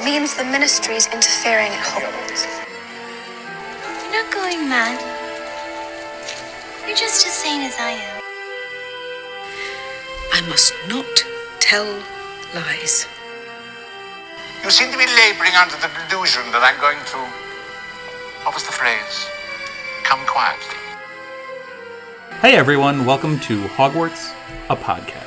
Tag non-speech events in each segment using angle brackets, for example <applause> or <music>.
means the ministry's interfering at Hogwarts. You're not going mad. You're just as sane as I am. I must not tell lies. You seem to be laboring under the delusion that I'm going to. What was the phrase? Come quietly. Hey everyone, welcome to Hogwarts, a podcast.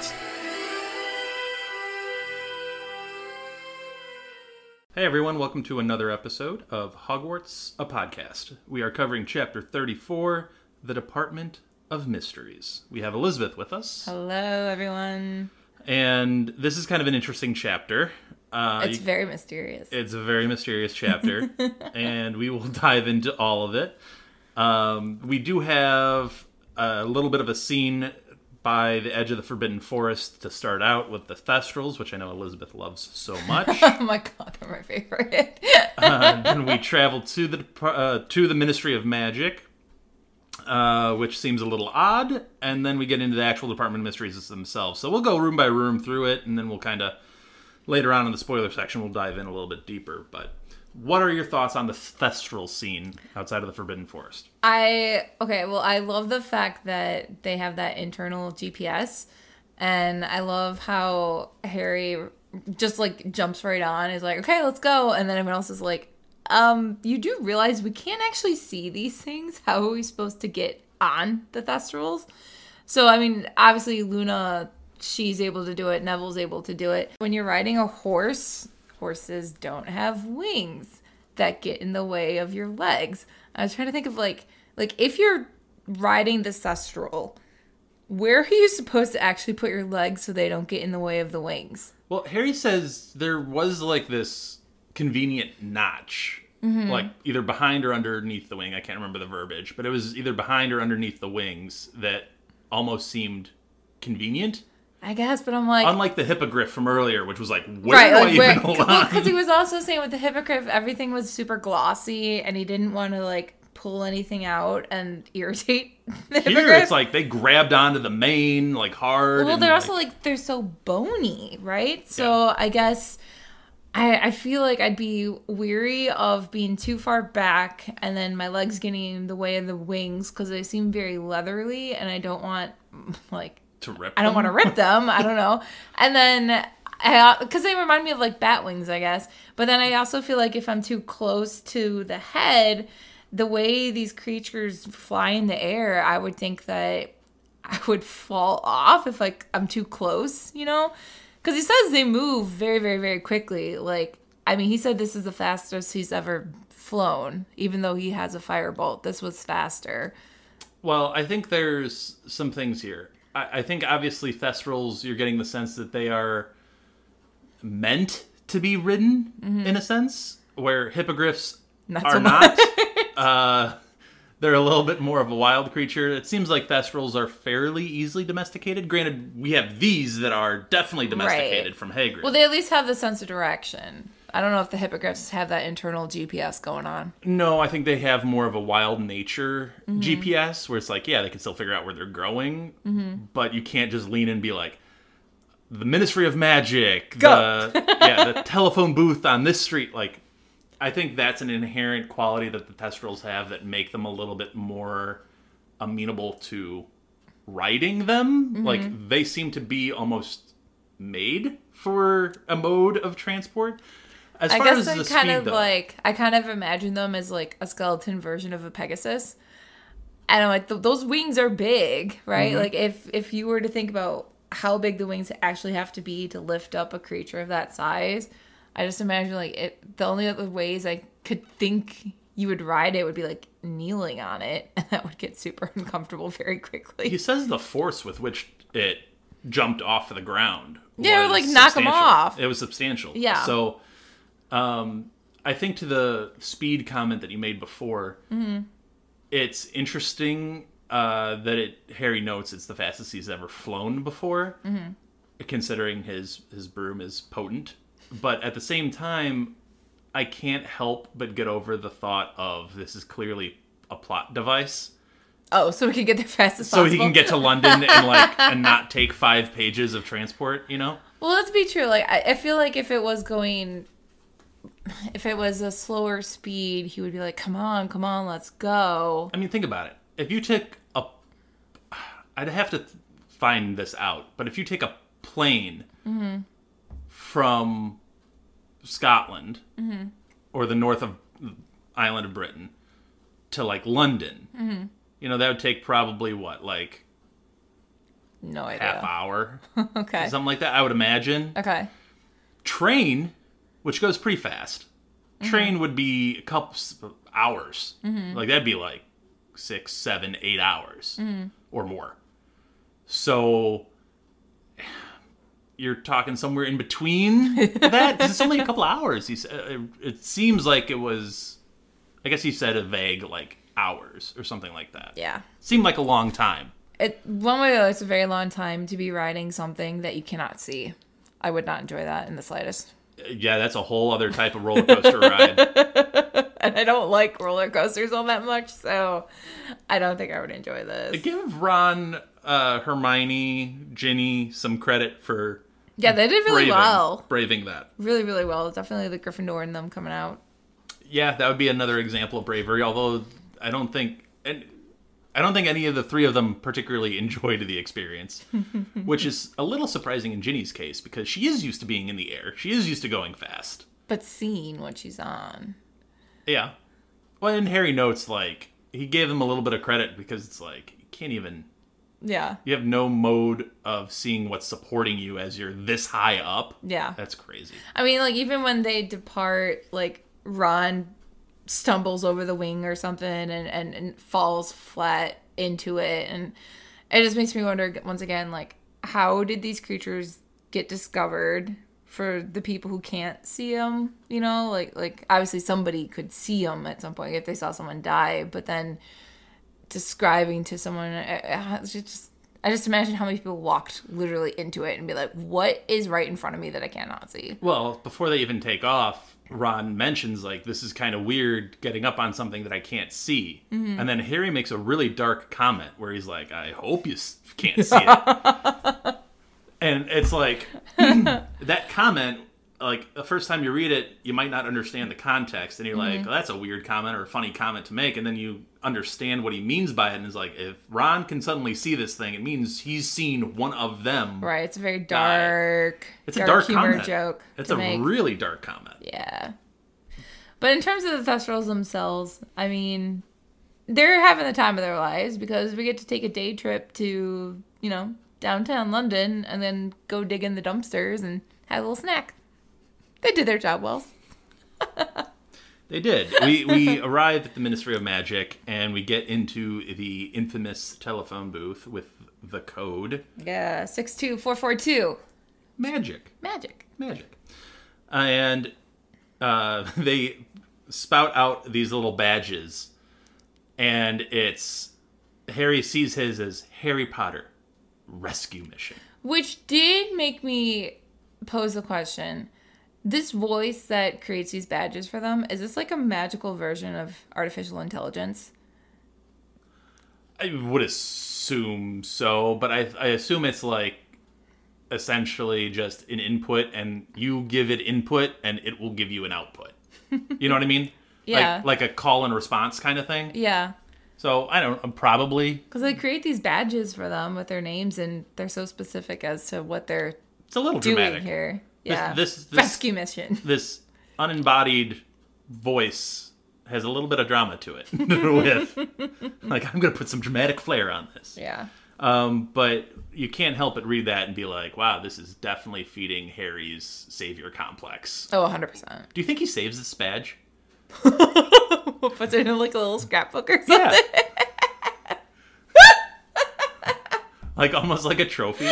Hey everyone, welcome to another episode of Hogwarts, a podcast. We are covering chapter 34, The Department of Mysteries. We have Elizabeth with us, Hello, everyone. and this is kind of an interesting chapter. Uh, It's very mysterious. It's a very mysterious chapter, <laughs> and we will dive into all of it. Um, we do have a little bit of a scene by the edge of the Forbidden Forest to start out with the Thestrals, which I know Elizabeth loves so <laughs> much. oh my god, they're my favorite. <laughs> uh, then we travel to the uh, to the Ministry of Magic, uh, which seems a little odd, and then we get into the actual Department of Mysteries themselves. So we'll go room by room through it, and then we'll kind of later on in the spoiler section we'll dive in a little bit deeper. But what are your thoughts on the Thestral scene outside of the Forbidden Forest? I okay, well, I love the fact that they have that internal GPS, and I love how Harry just like jumps right on. Is like, okay, let's go, and then everyone else is like, um, you do realize we can't actually see these things. How are we supposed to get on the Thestrals? So I mean, obviously Luna, she's able to do it. Neville's able to do it. When you're riding a horse, horses don't have wings that get in the way of your legs. I was trying to think of like like if you're riding the Thestral, where are you supposed to actually put your legs so they don't get in the way of the wings? Well, Harry says there was like this convenient notch, mm-hmm. like either behind or underneath the wing. I can't remember the verbiage, but it was either behind or underneath the wings that almost seemed convenient. I guess, but I'm like Unlike the hippogriff from earlier, which was like, where right, like where <laughs> because he was also saying with the hippogriff everything was super glossy and he didn't want to like pull anything out and irritate <laughs> the Here hippogriff. it's like they grabbed onto the mane like hard. Well, they're also like they're so bony, right? So I guess I I feel like I'd be weary of being too far back and then my legs getting in the way of the wings because they seem very leathery and I don't want <laughs> like to rip. I don't want to rip them. I don't know. <laughs> And then because uh, they remind me of like bat wings, I guess. But then I also feel like if I'm too close to the head, the way these creatures fly in the air, I would think that I would fall off if like I'm too close, you know? Because he says they move very, very, very quickly. Like, I mean, he said this is the fastest he's ever flown, even though he has a firebolt. This was faster. Well, I think there's some things here. I, I think obviously Thestrals, you're getting the sense that they are meant to be ridden in a sense, where hippogriffs Mm-hmm. Not are so not. <laughs> uh, they're a little bit more of a wild creature. It seems like Thestrals are fairly easily domesticated. Granted, we have these that are definitely domesticated from Hagrid. Well, they at least have the sense of direction. I don't know if the hippogriffs have that internal GPS going on. No, I think they have more of a wild nature Mm-hmm. GPS where it's like, yeah, they can still figure out where they're going, Mm-hmm. but you can't just lean in and be like, the Ministry of Magic, Go. the <laughs> yeah, the <laughs> telephone booth on this street. Like, I think that's an inherent quality that the Thestrals have that make them a little bit more amenable to riding them. Mm-hmm. Like, they seem to be almost made for a mode of transport. As I far guess as I the kind of though, like I kind of imagine them as like a skeleton version of a Pegasus. And I'm like, th- those wings are big, right? Mm-hmm. Like if if you were to think about how big the wings actually have to be to lift up a creature of that size, I just imagine like it. The only other ways I could think you would ride it would be like kneeling on it, and <laughs> that would get super uncomfortable very quickly. He says the force with which it jumped off of the ground. Yeah, like, knock substantial. off. It was substantial. Yeah. So, um, I think to the speed comment that you made before, Mm-hmm. it's interesting uh, that it Harry notes it's the fastest he's ever flown before, Mm-hmm. considering his his broom is potent. But at the same time, I can't help but get over the thought of this is clearly a plot device. Oh, so we can get there fast as so possible. he can get to London and like <laughs> and not take five pages of transport, you know? Well, let's be true. Like, I, I feel like if it was going if it was a slower speed, he would be like, "Come on, come on, let's go." I mean, think about it. If you took a, I'd have to find this out, but if you take a plane mm-hmm. from Scotland mm-hmm. or the north of island of Britain to like London, mm-hmm. you know, that would take probably what, like No idea. half hour, <laughs> Okay. something like that. I would imagine. Okay. Train, which goes pretty fast. Mm-hmm. Train would be a couple hours. Mm-hmm. Like that'd be like six, seven, eight hours mm-hmm. or more. So you're talking somewhere in between <laughs> that. it's only a couple hours. He said uh, it, it seems like it was. I guess he said a vague like hours or something like that. Yeah. Seemed like a long time. It one way or the other, it's a very long time to be riding something that you cannot see. I would not enjoy that in the slightest. Yeah, that's a whole other type of roller coaster ride. <laughs> And I don't like roller coasters all that much, so I don't think I would enjoy this. Give Ron, uh, Hermione, Ginny some credit for Yeah, they did really braving, well. braving that. Really, really well. Definitely the Gryffindor and them coming out. Yeah, that would be another example of bravery. Although I don't think, and I don't think any of the three of them particularly <laughs> enjoyed the experience, which is a little surprising in Ginny's case because she is used to being in the air. She is used to going fast. But seeing what she's on. Yeah. Well, and Harry notes like he gave them a little bit of credit because it's like you can't even. Yeah. You have no mode of seeing what's supporting you as you're this high up. Yeah. That's crazy. I mean, like even when they depart, like Ron stumbles over the wing or something and, and, and falls flat into it, and it just makes me wonder once again, like how did these creatures get discovered for the people who can't see them? You know, like like obviously somebody could see them at some point if they saw someone die, but then describing to someone, uh, it's just. I just imagine how many people walked literally into it and be like, "What is right in front of me that I cannot see?" Well, before they even take off, Ron mentions like this is kind of weird getting up on something that I can't see, mm-hmm. and then Harry makes a really dark comment where he's like, "I hope you can't see it," <laughs> and it's like <laughs> <clears throat> that comment. Like the first time you read it, you might not understand the context, and you're like, well, "That's a weird comment or a funny comment to make," and then you understand what he means by it, and is like, if Ron can suddenly see this thing, it means he's seen one of them. Right. It's a very dark, It's a dark humor comment. joke. It's a make. really dark comment. yeah. But in terms of the Thestrals themselves, I mean, they're having the time of their lives because we get to take a day trip to, you know, downtown London and then go dig in the dumpsters and have a little snack. They did their job well. <laughs> They did. We we arrive at the Ministry of Magic and we get into the infamous telephone booth with the code Yeah, six two four four two magic, magic. magic, and uh, <laughs> they spout out these little badges, and it's Harry sees his as Harry Potter rescue mission. Which did make me pose the question. This voice that creates these badges for them, is this like a magical version of artificial intelligence? I would assume so, but I I assume it's like essentially just an input and you give it input and it will give you an output. <laughs> You know what I mean? Yeah. Like like a call and response kind of thing. Yeah. So I don't know, probably Because they create these badges for them with their names and they're so specific as to what they're it's a little doing dramatic. here. This- Yeah. this- this- Rescue mission. <laughs> This unembodied voice has a little bit of drama to it. <laughs> with like I'm gonna put some dramatic flair on this. Yeah. Um, but you can't help but read that and be like, wow, this is definitely feeding Harry's savior complex. Oh, 100%. Do you think he saves this badge? <laughs> Puts it in like a little scrapbook or something. Yeah. like almost like a trophy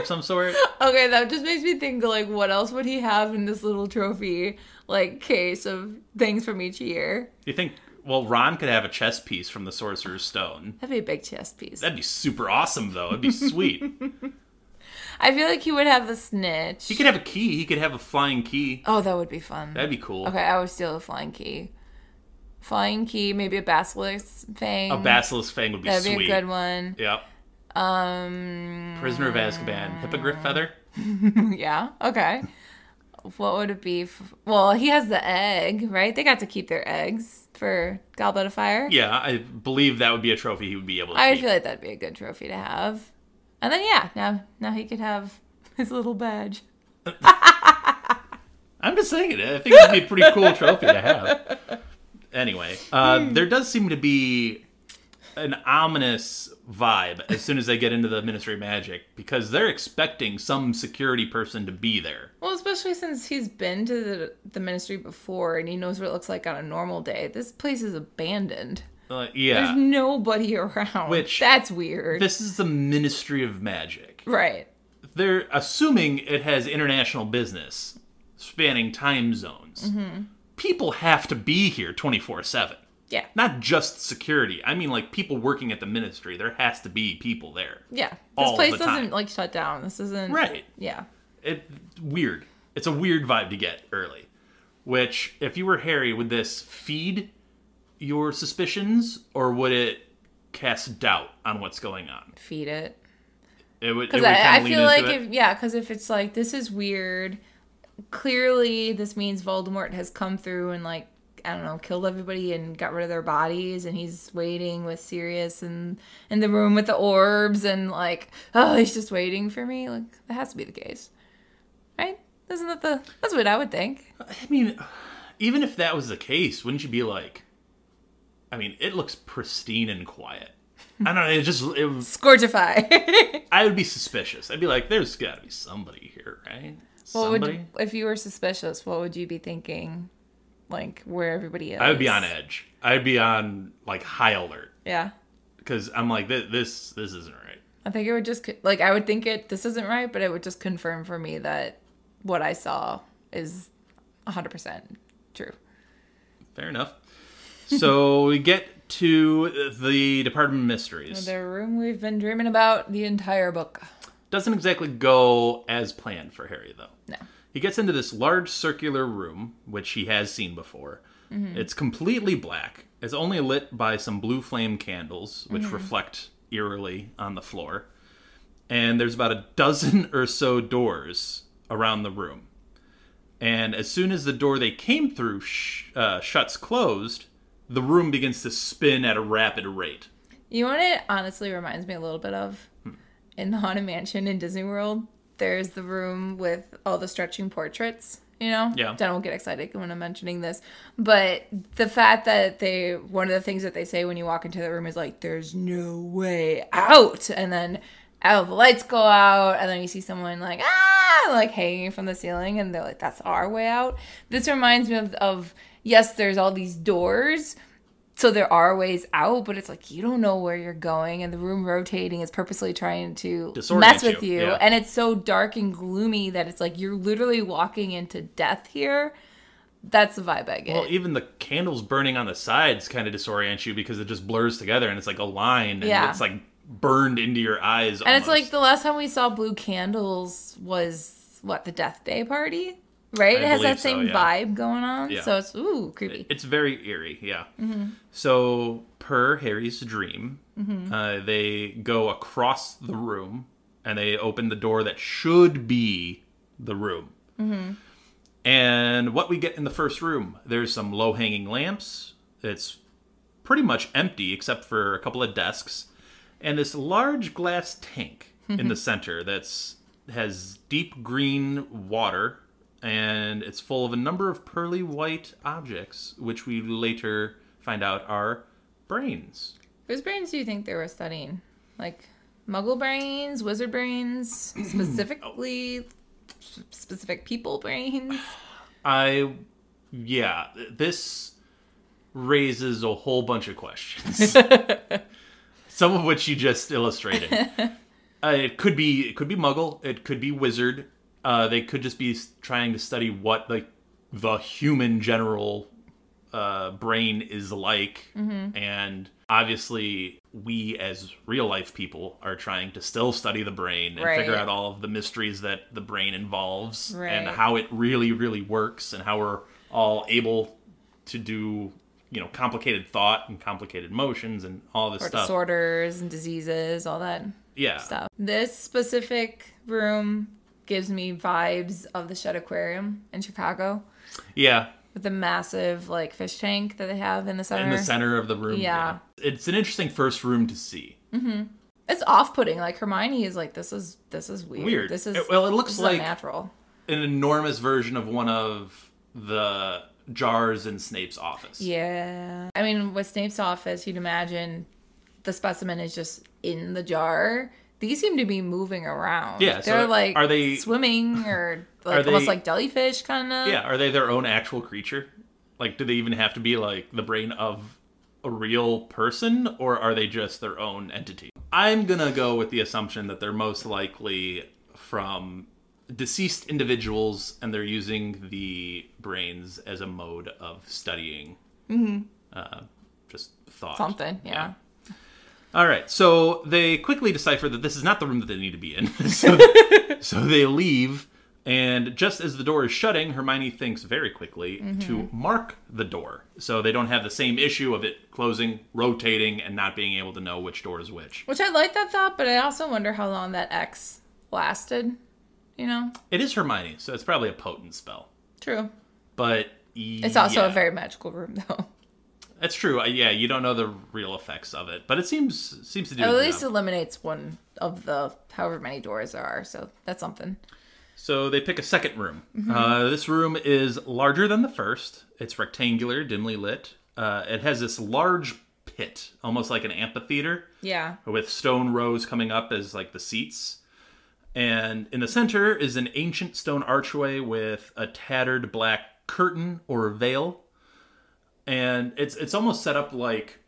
of some sort. <laughs> Okay, that just makes me think like what else would he have in this little trophy like case of things from each year? You think, well, Ron could have a chess piece from the Sorcerer's Stone. That'd be a big chess piece. That'd be super awesome, though. It'd be <laughs> sweet. I feel like he would have the snitch. he could have a key. He could have a flying key. Oh, that would be fun. That'd be cool. Okay, I would steal a flying key. Flying key, maybe a basilisk fang. A basilisk fang would be That'd sweet. be a good one. Yep. Um, Prisoner of Azkaban. Hippogriff feather. <laughs> yeah, okay. what would it be? f well, he has the egg, right? They got to keep their eggs for Goblet of Fire. Yeah, I believe that would be a trophy he would be able to I keep. feel like that'd be a good trophy to have. And then yeah, now now he could have <laughs> his little badge. <laughs> I'm just saying it. I think it'd be a pretty cool trophy to have. Anyway, uh, there does seem to be an ominous vibe as soon as they get into the Ministry of Magic because they're expecting some security person to be there. Well, especially since he's been to the the ministry before and he knows what it looks like on a normal day. This place is abandoned. Uh, There's nobody around. Which- that's weird. this is the Ministry of Magic. right. They're assuming it has international business spanning time zones. Mm-hmm. People have to be here 24 7. Yeah. Not just security. I mean, like people working at the ministry. There has to be people there. Yeah. This place doesn't like shut down. This isn't Right. Yeah. It weird. It's a weird vibe to get early. Which, if you were Harry, would this feed your suspicions, or would it cast doubt on what's going on? Feed it. It would. Because I, I feel like it. if yeah, because if it's like this is weird, clearly this means Voldemort has come through and like I don't know killed everybody and got rid of their bodies, and he's waiting with Sirius and in the room with the orbs, and like oh he's just waiting for me. Like that has to be the case, right? Isn't that the that's what I would think? I mean, even if that was the case, wouldn't you be like? I mean, it looks pristine and quiet. I don't know. It just it was. <laughs> Scourgify. <laughs> I would be suspicious. I'd be like, "There's got to be somebody here, right? what would if you were suspicious? What would you be thinking? Like where everybody is? I would be on edge. I'd be on like high alert Yeah. because I'm like, this this, this isn't right. I think it would just like I would think it this isn't right, but it would just confirm for me that what I saw is 100% true. Fair enough. So <laughs> we get to the Department of Mysteries. The room we've been dreaming about the entire book. Doesn't exactly go as planned for Harry, though. No. He gets into this large circular room, which he has seen before. Mm-hmm. It's completely black. It's only lit by some blue flame candles, which mm-hmm. reflect eerily on the floor. And there's about a dozen <laughs> or so doors around the room. And as soon as the door they came through sh- uh, shuts closed, the room begins to spin at a rapid rate. You know what it honestly reminds me a little bit of? Hmm. In the Haunted Mansion in Disney World, there's the room with all the stretching portraits. You know, Yeah. Then will get excited when I'm mentioning this, but the fact that they one of the things that they say when you walk into the room is like, "There's no way out," and then all the lights go out, and then you see someone like ah, like hanging from the ceiling, and they're like, "That's our way out." This reminds me of, of yes, there's all these doors, so there are ways out, but it's like you don't know where you're going, and the room rotating is purposely trying to Disorient mess with you, you, yeah. and it's so dark and gloomy that it's like you're literally walking into death here. That's the vibe I get. Well, even the candles burning on the sides kind of disorient you because it just blurs together and it's like a line and Yeah. it's like burned into your eyes. and it's like the last time we saw blue candles was what the Death Day party, right? I it has that so, same yeah. vibe going on, Yeah. so it's ooh creepy. It's very eerie, yeah. Mm-hmm. So, per Harry's dream, Mm-hmm. uh, they go across the room and they open the door that should be the room. Mm-hmm. And what we get in the first room, there's some low hanging lamps. It's pretty much empty except for a couple of desks and this large glass tank in the <laughs> center that's has deep green water and it's full of a number of pearly white objects which we later find out are brains Whose brains do you think they were studying? Like Muggle brains, wizard brains, <clears throat> specifically specific people brains? i yeah this raises a whole bunch of questions <laughs> some of which you just illustrated <laughs> uh, it could be it could be muggle it could be wizard uh, they could just be trying to study what like the human general uh, brain is like. And obviously we as real life people are trying to still study the brain and figure out all of the mysteries that the brain involves and how it really really works and how we're all able to do you know complicated thought and complicated motions and all this Or stuff. disorders and diseases, all that yeah. stuff. This specific room gives me vibes of the Shedd Aquarium in Chicago Yeah, with the massive like fish tank that they have in the center. in the center of the room. Yeah. It's an interesting first room to see. Mm-hmm. It's off-putting. Like Hermione is like, this is this is weird. Weird. This is It- well, it looks like- natural. An enormous version of one of the jars in Snape's office. Yeah. I mean, with Snape's office, you'd imagine the specimen is just in the jar. These seem to be moving around. Yeah, they're like are they- swimming or <laughs> like Are they- almost like jellyfish kind of? Yeah, are they their own actual creature? Like, do they even have to be like the brain of a real person, or are they just their own entity? I'm gonna go with the assumption that they're most likely from deceased individuals, and they're using the brains as a mode of studying. Mm-hmm. Uh, just thought. something. Yeah. All right, so they quickly decipher that this is not the room that they need to be in. <laughs> so, <laughs> so they leave, and just as the door is shutting, Hermione thinks very quickly mm-hmm. to mark the door, so they don't have the same issue of it closing, rotating, and not being able to know which door is which. Which I like that thought, but I also wonder how long that X lasted. You know, It is Hermione, so it's probably a potent spell, true. but It's also yeah, a very magical room, though. That's true. Yeah, you don't know the real effects of it, but it seems seems to do. At least eliminates one of the however many doors there are, so that's something. So they pick a second room. Mm-hmm. Uh, this room is larger than the first. It's rectangular, dimly lit. Uh, it has this large pit, almost like an amphitheater, Yeah. with stone rows coming up as like the seats. And in the center is an ancient stone archway with a tattered black curtain or veil. And it's it's almost set up like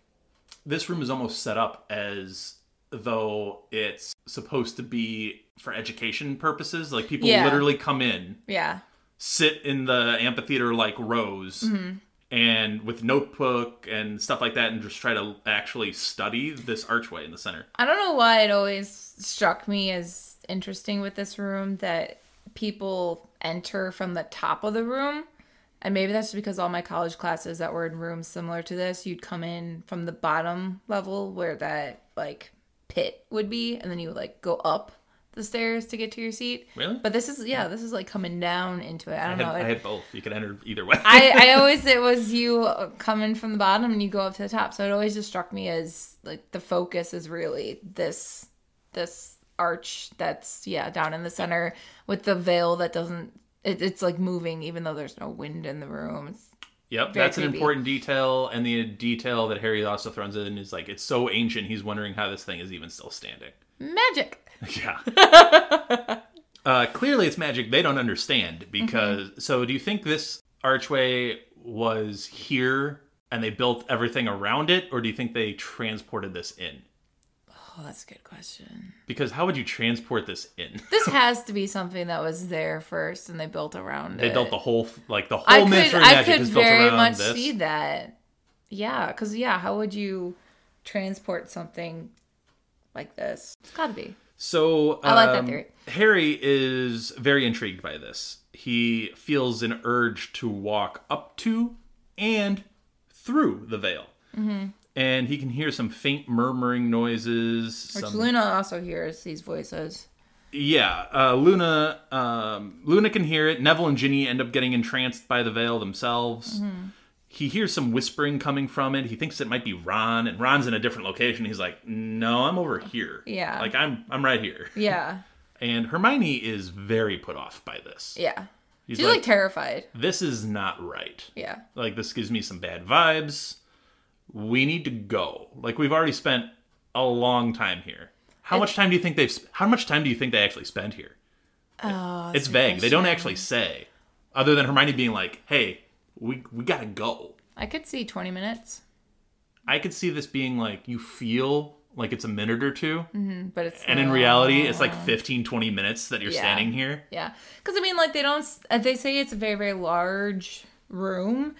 this room is almost set up as though it's supposed to be for education purposes. Like people Yeah. literally come in, Yeah. sit in the amphitheater like rows, Mm-hmm. and with notebook and stuff like that, and just try to actually study this archway in the center. I don't know why it always struck me as interesting with this room that people enter from the top of the room. And maybe that's just because all my college classes that were in rooms similar to this, you'd come in from the bottom level where that like pit would be, and then you would like go up the stairs to get to your seat. Really? But this is yeah, this is like coming down into it. I I don't had, know. I had both. You could enter either way. I, I <laughs> always it was you coming from the bottom and you go up to the top. So it always just struck me as like the focus is really this this arch that's yeah down in the center with the veil that doesn't it, it's like moving even though there's no wind in the room. It's, Yep, that's an important detail, and the detail that Harry also throws in is like it's so ancient. He's wondering how this thing is even still standing. magic. <laughs> Yeah. <laughs> uh, clearly, it's magic they don't understand because. So, do you think this archway was here and they built everything around it, or do you think they transported this in? Oh, that's a good question. Because how would you transport this in? <laughs> This has to be something that was there first and they built around They it. They built the whole like the whole I could I could very much this. see that. Yeah, because yeah, how would you transport something like this? It's got to be. So I like that um, theory. Harry is very intrigued by this. He feels an urge to walk up to and through the veil. Mm-hmm. And he can hear some faint murmuring noises. Which some- Luna also hears these voices. yeah, uh, Luna. Um, Luna can hear it. Neville and Ginny end up getting entranced by the veil themselves. Mm-hmm. He hears some whispering coming from it. He thinks it might be Ron, and Ron's in a different location. He's like, "No, I'm over here. Yeah. like I'm I'm right here." <laughs> Yeah, And Hermione is very put off by this. yeah. She's She's like, terrified. this is not right. Yeah. Like, this gives me some bad vibes. We need to go. Like, we've already spent a long time here. How much time do you think they've? How much time do you think they actually spent here? Oh, It's vague. They don't actually say, other than Hermione being like, "Hey, we we gotta go." I could see twenty minutes, I could see this being like you feel like it's a minute or 2 mm-hmm, but it's and in reality, it's like 15, 20 minutes that you're Yeah. standing here. Yeah, because I mean, like they don't. They say it's a very very large room,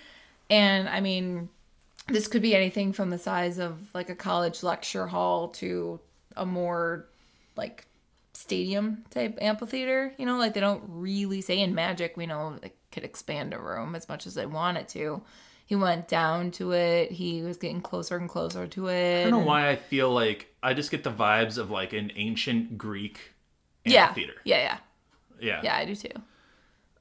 and I mean, this could be anything from the size of like a college lecture hall to a more like stadium type amphitheater. You know, like they don't really say in Magic. We know they could expand a room as much as they want it to. He went down to it. He was getting closer and closer to it. I don't know why I feel like I just get the vibes of like an ancient Greek Yeah, amphitheater. yeah, yeah. Yeah. Yeah, I do too.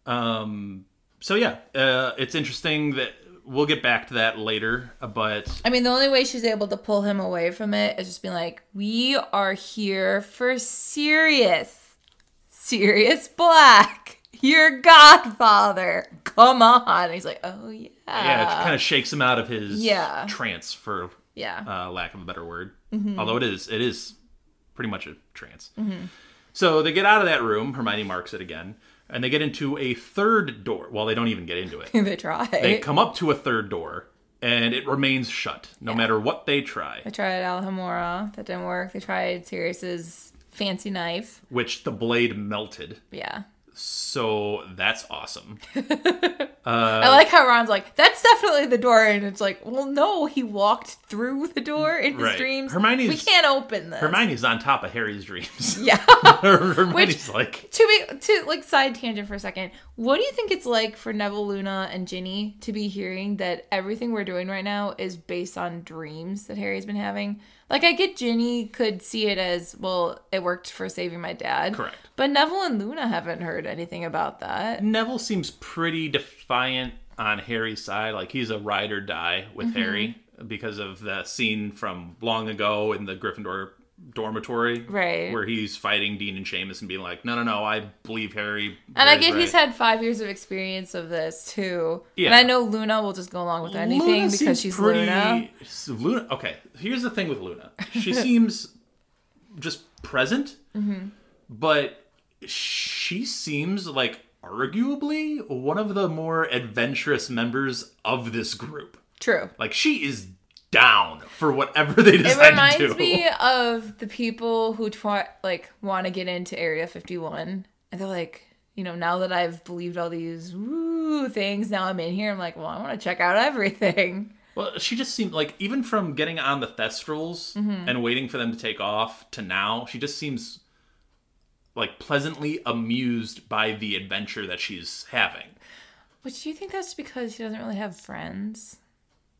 Um. So yeah, uh, it's interesting that we'll get back to that later, but I mean, the only way she's able to pull him away from it is just being like, "We are here for Sirius, Sirius Black, your godfather. Come on." And he's like, "Oh yeah, yeah, it kind of shakes him out of his Yeah. trance, for yeah." uh, lack of a better word. Mm-hmm. Although it is, it is pretty much a trance. So they get out of that room. Hermione marks it again, and they get into a third door. Well, they don't even get into it. <laughs> they try. They come up to a third door, and it remains shut, no matter what they try. They tried Alohomora. That didn't work. They tried Sirius's fancy knife. Which the blade melted. Yeah. So that's awesome. <laughs> Uh, I like how Ron's like, that's definitely the door. And it's like, well, no, he walked through the door in his Right. dreams. Hermione's- we can't open this. Hermione's on top of Harry's dreams. <laughs> Yeah. <laughs> Hermione's like, to be to like side tangent for a second what do you think it's like for neville luna and ginny to be hearing that everything we're doing right now is based on dreams that harry's been having like i get ginny could see it as well it worked for saving my dad Correct. but neville and luna haven't heard anything about that Neville seems pretty defiant on Harry's side. Like he's a ride or die with Mm-hmm. Harry because of the scene from long ago in the Gryffindor dormitory. Right. Where he's fighting Dean and Seamus and being like, no, no, no, I believe Harry. and i get he's had five years of experience of this too Yeah. and i know luna will just go along with anything Luna because she's pretty- luna Luna. Okay, here's the thing with Luna. She <laughs> seems just present, Mm-hmm. but she seems like arguably one of the more adventurous members of this group. true Like she is down for whatever they decide to do. It reminds me of the people who try like want to get into Area 51, and they're like, you know, now that I've believed all these woo things, now I'm in here. I'm like, well, I want to check out everything. <laughs> Well, she just seemed like even from getting on the Thestrals Mm-hmm. and waiting for them to take off to now, she just seems like pleasantly amused by the adventure that she's having. But do you think that's because she doesn't really have friends?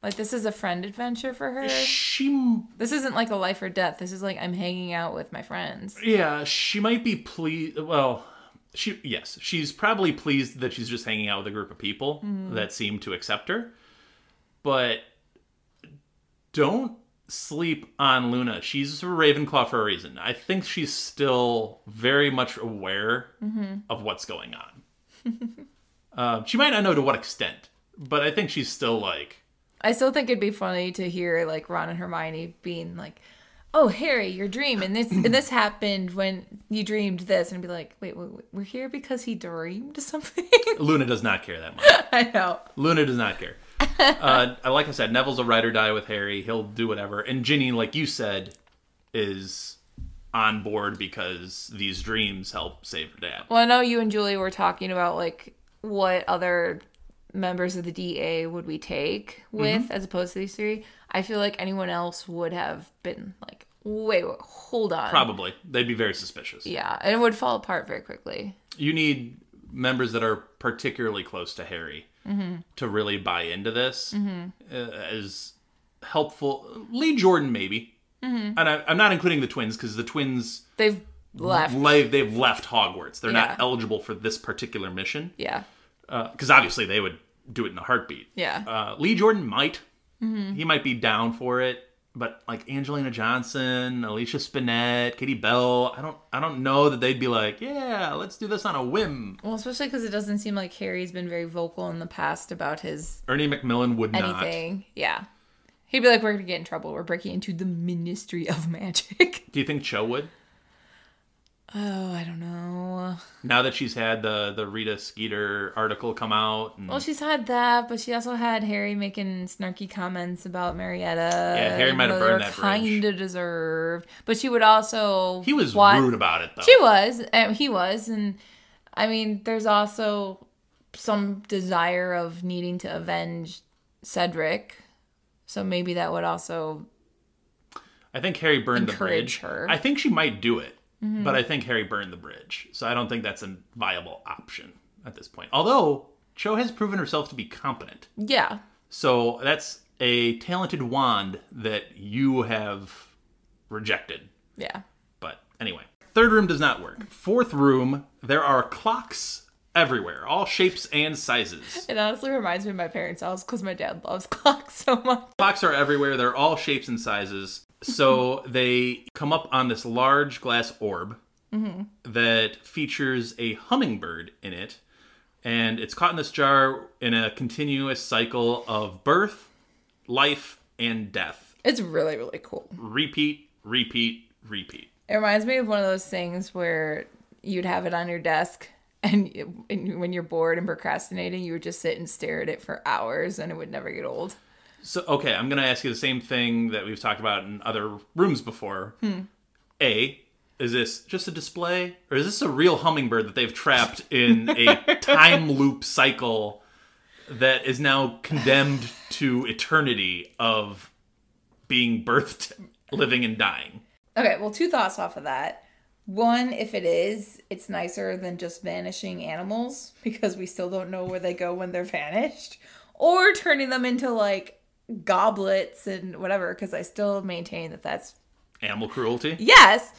Like this is a friend adventure for her. She This isn't like a life or death. This is like I'm hanging out with my friends. Yeah, she might be pleased. Well, she yes, she's probably pleased that she's just hanging out with a group of people that seem to accept her. But don't sleep on Luna. She's a Ravenclaw for a reason. I think she's still very much aware of what's going on. <laughs> uh, she might not know to what extent, but I think she's still like, I still think it'd be funny to hear like Ron and Hermione being like, "Oh, Harry, your dream, and this and this happened when you dreamed this," and be like, "Wait, wait, wait we're here because he dreamed something." <laughs> Luna does not care that much. <laughs> I know. Luna does not care. uh, like I said, Neville's a ride or die with Harry. He'll do whatever. And Ginny, like you said, is on board because these dreams help save her dad. Well, I know you and Julie were talking about like what other members of the DA would we take mm-hmm. with as opposed to these three. I feel like anyone else would have been like, "Wait, wait hold on." Probably. They'd be very suspicious. Yeah, and it would fall apart very quickly. You need members that are particularly close to Harry mm-hmm. to really buy into this mm-hmm. uh, as helpful. Lee Jordan, maybe. And I, I'm not including the twins because the twins They've left. le- they've left Hogwarts. They're Yeah. not eligible for this particular mission. yeah. Because obviously they would do it in a heartbeat. Yeah. Uh, Lee Jordan might. He might be down for it, but like Angelina Johnson, Alicia Spinnet, Katie Bell, I don't, I don't know that they'd be like, yeah, let's do this on a whim. Well, especially because it doesn't seem like Harry's been very vocal in the past about his Ernie Macmillan would not. anything. Yeah. He'd be like, we're going to get in trouble. We're breaking into the Ministry of Magic. Do you think Cho would? Oh, I don't know. Now that she's had the the Rita Skeeter article come out, and Well, she's had that, but she also had Harry making snarky comments about Marietta. Yeah, Harry might have burned that bridge. Kind of deserved. But she would also. he was rude about it though. She was. And he was. And I mean, there's also some desire of needing to avenge Cedric. So maybe that would also. I think Harry burned the bridge. her. I think she might do it, Mm-hmm. but I think Harry burned the bridge. So I don't think that's a viable option at this point. Although Cho has proven herself to be competent. Yeah. So that's a talented wand that you have rejected. Yeah. But anyway, Third room does not work. Fourth room, there are clocks everywhere, all shapes and sizes. It honestly reminds me of my parents' house because my dad loves <laughs> clocks so much. Clocks are everywhere. They're all shapes and sizes. So they come up on this large glass orb that features a hummingbird in it. And it's caught in this jar in a continuous cycle of birth, life, and death. It's really, really cool. Repeat, repeat, repeat. It reminds me of one of those things where you'd have it on your desk, and, and when you're bored and procrastinating, you would just sit and stare at it for hours, and it would never get old. So, okay, I'm going to ask you the same thing that we've talked about in other rooms before. Hmm. A, is this just a display, or is this a real hummingbird that they've trapped in a <laughs> time loop cycle that is now condemned to eternity of being birthed, living, and dying? Okay, well, two thoughts off of that. One, if it is, it's nicer than just vanishing animals because we still don't know where they go when they're vanished, or turning them into like goblets and whatever. Because I still maintain that that's Animal cruelty? yes.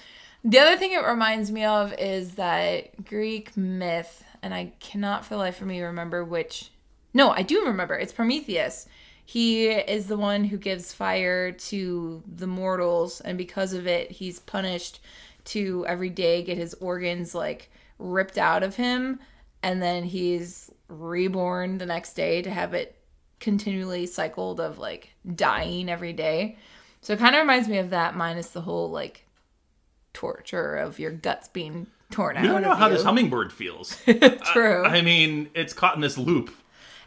The other thing it reminds me of is that Greek myth, and I cannot for the life of me remember which. No, I do remember. It's Prometheus. He is the one who gives fire to the mortals, and because of it, he's punished to every day get his organs like ripped out of him, and then he's reborn the next day to have it continually cycled of like dying every day. So it kind of reminds me of that, minus the whole like torture of your guts being torn out. We don't know how you. this hummingbird feels. <laughs> True. I mean, it's caught in this loop.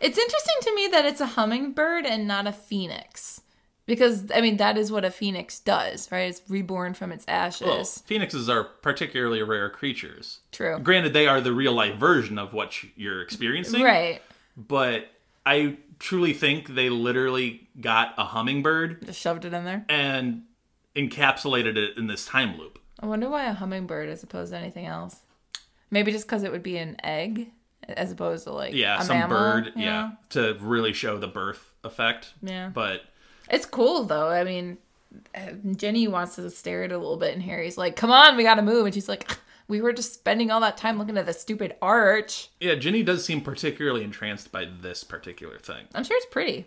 It's interesting to me that it's a hummingbird and not a phoenix. Because I mean that is what a phoenix does, right? It's reborn from its ashes. Well, phoenixes are particularly rare creatures. True. Granted, they are the real life version of what you're experiencing. Right. But I truly think they literally got a hummingbird Just shoved it in there. and encapsulated it in this time loop. I wonder why a hummingbird as opposed to anything else. Maybe just because it would be an egg as opposed to like Yeah, a some mammal, bird. you Yeah, know? to really show the birth effect. Yeah. But It's cool though. I mean, Ginny wants to stare at it a little bit, and Harry's like, "Come on, we gotta move," and she's like, "We were just spending all that time looking at the stupid arch." yeah, Ginny does seem particularly entranced by this particular thing. I'm sure it's pretty.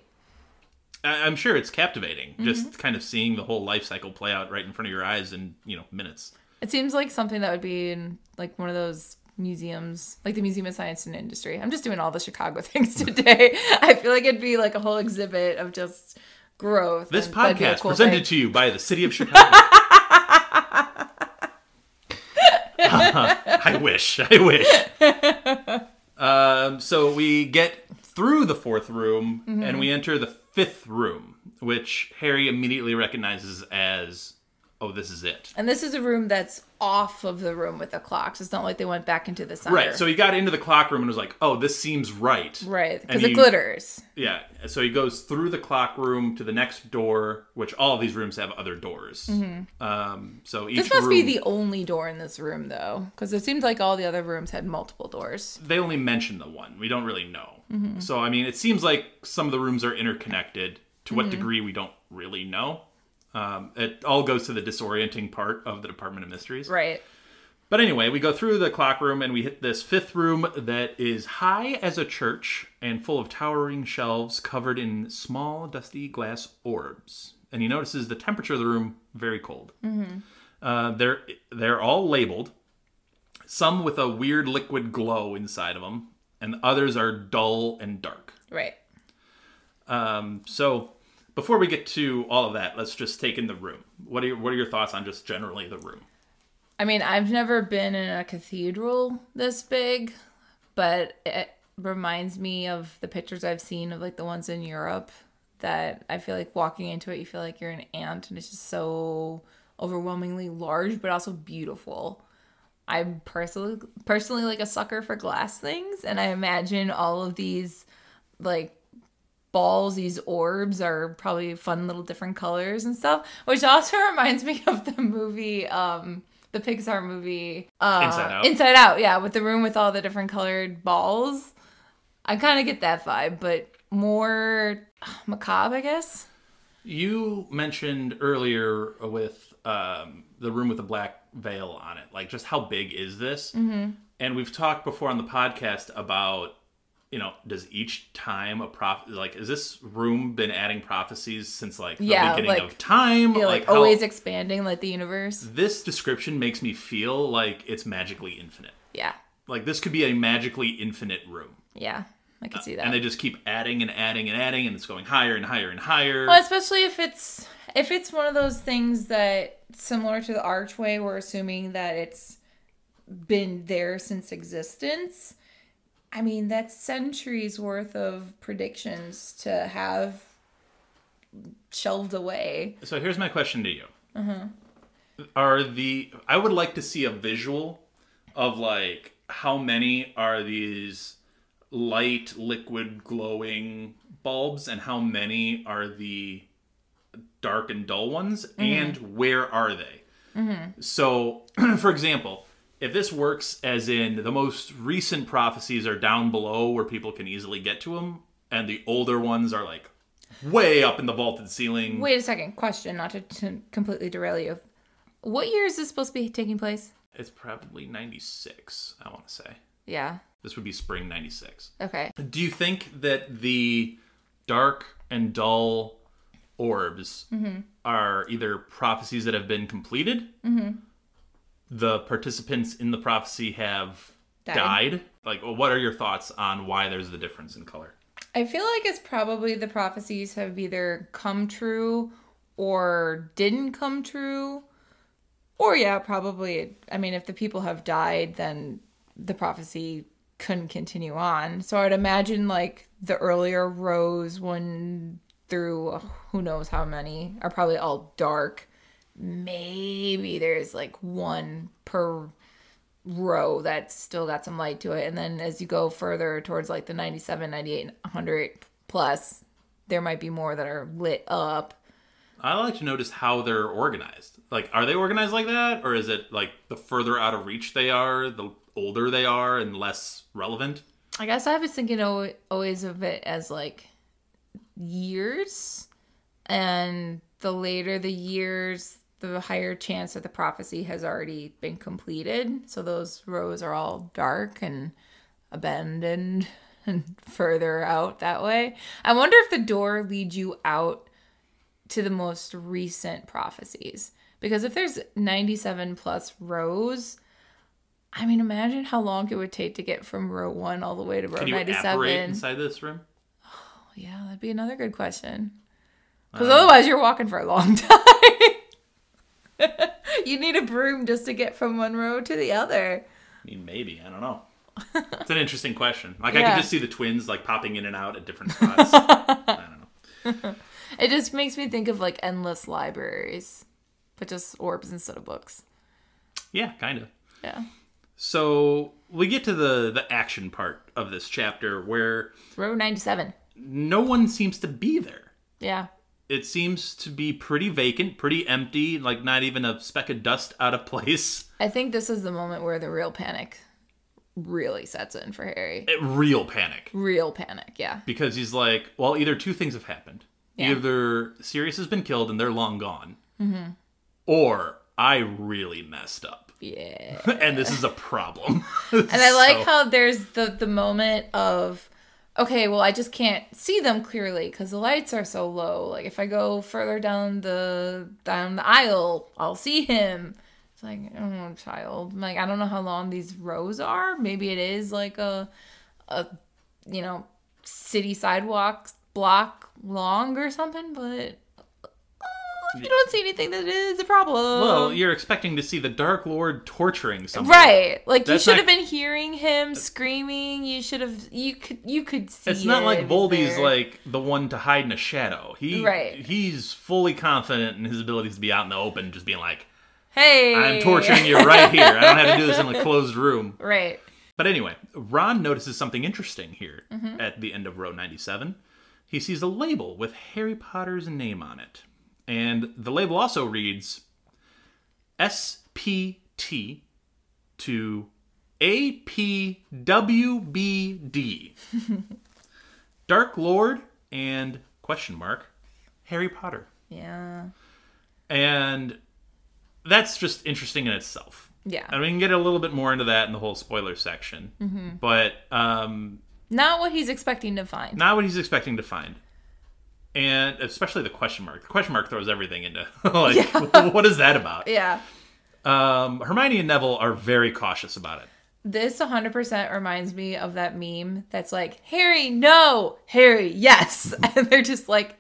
I- I'm sure it's captivating, Mm-hmm. just kind of seeing the whole life cycle play out right in front of your eyes in you know minutes. It seems like something that would be in like one of those museums, like the Museum of Science and Industry. I'm just doing all the Chicago <laughs> things today. I feel like it'd be like a whole exhibit of just growth. This and that'd be a podcast cool presented thing. to you by the city of Chicago. <laughs> <laughs> I wish. I wish. um, so we get through the fourth room Mm-hmm. and we enter the fifth room, which Harry immediately recognizes as, oh, this is it. And this is a room that's off of the room with the clocks. It's not like they went back into the center. Right. So he got into the clock room and was like, oh, this seems right. right, because it he- glitters. Yeah. So he goes through the clock room to the next door, which all of these rooms have other doors. Um, so each Mm-hmm. This must be the only door in this room, though, because it seems like all the other rooms had multiple doors. they only mention the one. We don't really know. Mm-hmm. So I mean, it seems like some of the rooms are interconnected. To Mm-hmm. what degree we don't really know. Um, it all goes to the disorienting part of the Department of Mysteries. Right. But anyway, we go through the clock room and we hit this fifth room that is high as a church and full of towering shelves covered in small, dusty glass orbs. And he notices the temperature of the room very cold. Uh, they're they're all labeled, some with a weird liquid glow inside of them, and others are dull and dark. Right. Um, so before we get to all of that, let's just take in the room. What are your, what are your thoughts on just generally the room? I mean, I've never been in a cathedral this big, but it reminds me of the pictures I've seen of like the ones in Europe that I feel like walking into it, you feel like you're an ant and it's just so overwhelmingly large, but also beautiful. I'm personally personally like a sucker for glass things, and I imagine all of these like balls, these orbs are probably fun little different colors and stuff. Which also <laughs> reminds me of the movie, um, the Pixar movie uh, Inside Out. Inside Out, yeah, with the room with all the different colored balls. I kind of get that vibe, but more macabre, I guess. You mentioned earlier with um, the room with the black veil on it. Like, just how big is this? Mm-hmm. And we've talked before on the podcast about, you know, does each time a prof like is this room been adding prophecies since like the Yeah, beginning like- of time? Feel like, how- always expanding like the universe. this description makes me feel like it's magically infinite. Yeah. Like this could be a magically infinite room. Yeah. I can see that. Uh, And they just keep adding and adding and adding and it's going higher and higher and higher. Well, especially if it's if it's one of those things that similar to the archway, we're assuming that it's been there since existence. I mean, that's centuries worth of predictions to have shelved away. So here's my question to you. Uh-huh. Are the I would like to see a visual of like how many are these light liquid glowing bulbs and how many are the dark and dull ones Mm-hmm. and where are they? So, <clears throat> for example, if this works as in the most recent prophecies are down below where people can easily get to them, and the older ones are like way up in the vaulted ceiling. Wait a second. Question, not to, to completely derail you. What year is this supposed to be taking place? It's probably 96, I want to say. Yeah. This would be spring 96. Okay. Do you think that the dark and dull orbs Mm-hmm. are either prophecies that have been completed? Mm-hmm. The participants in the prophecy have Died. died? Like, what are your thoughts on why there's the difference in color? I feel like it's probably the prophecies have either come true or didn't come true. Or, yeah, probably. I mean, if the people have died, then the prophecy couldn't continue on. So I'd imagine, like, the earlier rows, one through who knows how many, are probably all dark. Maybe there's like one per row that's still got some light to it and then as you go further towards like the 97 98 100 plus there might be more that are lit up I like to notice how they're organized. Like, are they organized like that? Or is it like the further out of reach they are, the older they are and less relevant? i guess i was thinking always of it as like years and the later the years the higher chance that the prophecy has already been completed. So those rows are all dark and abandoned <laughs> and further out that way. I wonder if the door leads you out to the most recent prophecies. Because if there's 97 plus rows i mean imagine how long it would take to get from row 1 all the way to row Can you 97 inside this room? Oh, yeah that'd be another good question. Because otherwise you're walking for a long <laughs> time <laughs> you need a broom just to get from one row to the other I mean, maybe. I don't know. <laughs> It's an interesting question. Like, I Yeah. could just see the twins, like, popping in and out at different spots. <laughs> I don't know. it just makes me think of like endless libraries but just orbs instead of books Yeah, kind of. yeah So, we get to the, the action part of this chapter where row 97 no one seems to be there. yeah It seems to be pretty vacant, pretty empty, like, not even a speck of dust out of <laughs> place. I think this is the moment where the real panic really sets in for Harry. Eh, Real panic. Real panic, yeah. because he's like, well, either two things have happened. Yeah. Either Sirius has been killed and they're long gone, Mm-hmm. or I really messed up, Yeah. <laughs> and this is a problem. And I like <laughs> how there's the the moment of okay, well I just can't see them clearly cuz the lights are so low. Like if I go further down the down the aisle, I'll see him. It's like, oh, child. Like I don't know how long these rows are. Maybe it is like a a you know, city sidewalk block long or something, but if you don't see anything that is a problem. well, you're expecting to see the Dark Lord torturing someone, Right. Like That's you should not- have been hearing him screaming. You should have you could you could see It's not it like Voldy's there. like the one to hide in a shadow. He Right. he's fully confident in his abilities to be out in the open, just being like, Hey "I'm torturing you right here. I don't have to do this in a <laughs> closed room." Right. But anyway, Ron notices something interesting here Mm-hmm. at the end of row 97. He sees a label with Harry Potter's name on it. And the label also reads SPT to APWBD. <laughs> Dark Lord and question mark Harry Potter. Yeah. And that's just interesting in itself. Yeah. And we can get a little bit more into that in the whole spoiler section. Mm-hmm. But um, Not what he's expecting to find. not what he's expecting to find. And especially the question mark. The question mark throws everything into <laughs> like, <laughs> what is that about? yeah. Um, Hermione and Neville are very cautious about it. This 100% reminds me of that meme that's like, Harry, no! Harry, yes! <laughs> And they're just like,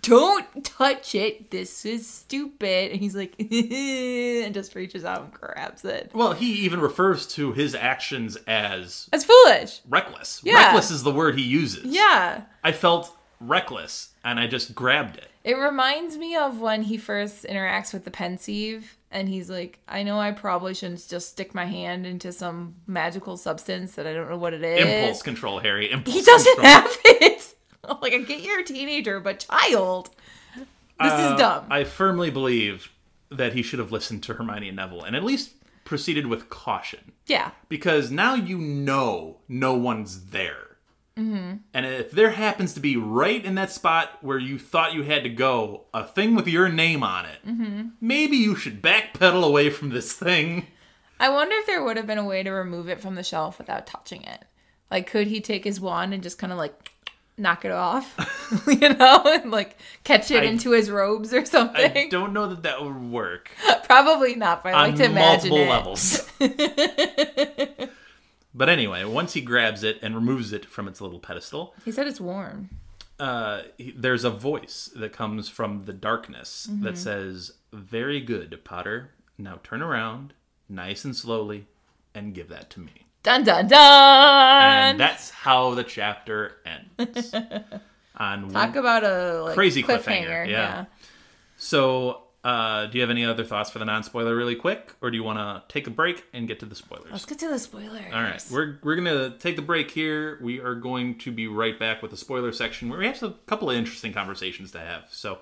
don't touch it. This is stupid. And he's like, and just reaches out and grabs it. Well, he even refers to his actions as as foolish. reckless. Yeah. Reckless is the word he uses. Yeah. I felt reckless and I just grabbed it. It reminds me of when he first interacts with the pensieve and he's like, I know I probably shouldn't just stick my hand into some magical substance that I don't know what it is. Impulse control, Harry. Impulse He doesn't control. have <laughs> it. I'm like, I get you're a teenager, but child. This Uh, is dumb. I firmly believe that he should have listened to Hermione and Neville and at least proceeded with caution. yeah. Because now you know no one's there. Mm-hmm. And if there happens to be right in that spot where you thought you had to go, a thing with your name on it, Mm-hmm. maybe you should backpedal away from this thing. I wonder if there would have been a way to remove it from the shelf without touching it. Like, could he take his wand and just kind of like knock it off, <laughs> you know, <laughs> and like catch it I- into his robes or something? I don't know that that would work <laughs> Probably not. But I like to imagine multiple it. levels. But anyway, once he grabs it and removes it from its little pedestal, He said it's warm. uh, he- there's a voice that comes from the darkness Mm-hmm. that says, "Very good, Potter. Now turn around, nice and slowly, and give that to me." Dun dun dun. And that's how the chapter ends. <laughs> On Talk one- about a like, Crazy cliffhanger, cliffhanger. yeah. yeah. so, uh, do you have any other thoughts for the non-spoiler, really quick, or do you want to take a break and get to the spoilers? Let's get to the spoilers. All right, we're we're gonna take the break here. We are going to be right back with the spoiler section where we have a couple of interesting conversations to have. So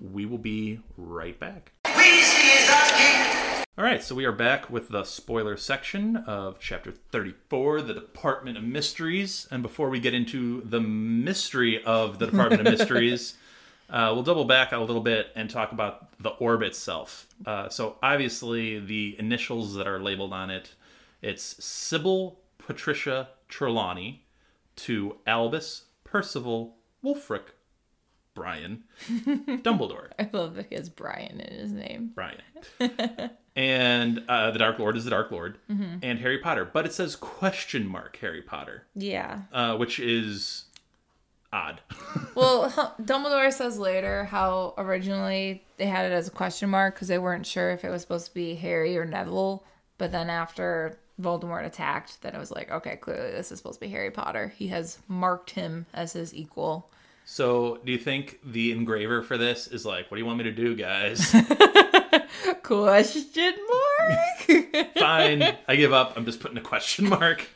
we will be right back. All right, so we are back with the spoiler section of chapter 34, the Department of Mysteries. And before we get into the mystery of the Department of <laughs> Mysteries, uh, we'll double back a little bit and talk about the orb itself. Uh, so, obviously, the initials that are labeled on it it's Sybil Patricia Trelawney to Albus Percival Wulfric Brian <laughs> Dumbledore. I love that he has Brian in his name. Brian. <laughs> and uh, the Dark Lord is the Dark Lord, and Harry Potter, but it says question mark Harry Potter, Yeah. uh, which is odd. <laughs> Well, Dumbledore says later how originally they had it as a question mark because they weren't sure if it was supposed to be Harry or Neville. But then after Voldemort attacked, then it was like, okay, clearly this is supposed to be Harry Potter. He has marked him as his equal. so, do you think the engraver for this is like, what do you want me to do, guys? <laughs> Question mark? <laughs> Fine, I give up. I'm just putting a question mark.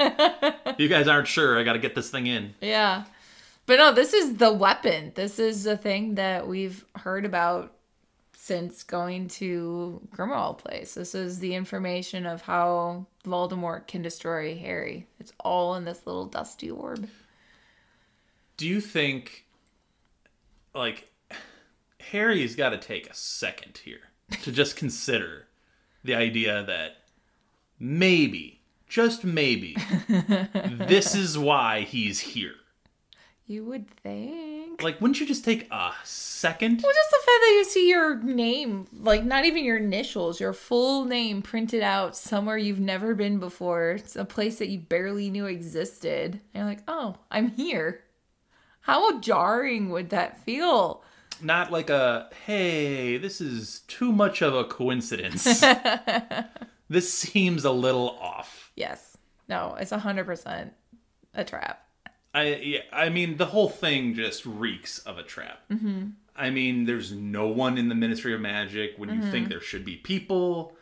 You guys aren't sure, I got to get this thing in. yeah. But no, this is the weapon. This is the thing that we've heard about since going to Grimmauld Place. This is the information of how Voldemort can destroy Harry. It's all in this little dusty orb. Do you think, like, Harry's got to take a second here to just consider the idea that maybe, just maybe, <laughs> this is why he's here? You would think. Like, wouldn't you just take a second? Well, just the fact that you see your name, like not even your initials, your full name printed out somewhere you've never been before. It's a place that you barely knew existed. And you're like, oh, I'm here. How jarring would that feel? Not like a, hey, this is too much of a coincidence. <laughs> this seems a little off. Yes. No, it's 100% a trap. I yeah, I mean the whole thing just reeks of a trap. Mm-hmm. I mean, there's no one in the Ministry of Magic when you think there should be people.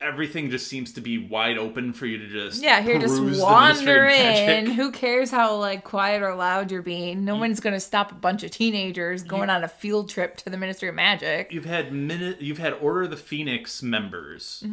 Everything just seems to be wide open for you to just Yeah, here just wander in. Who cares how like quiet or loud you're being? No one's gonna stop a bunch of teenagers going on a field trip to the Ministry of Magic. You've had minute. You've had Order of the Phoenix members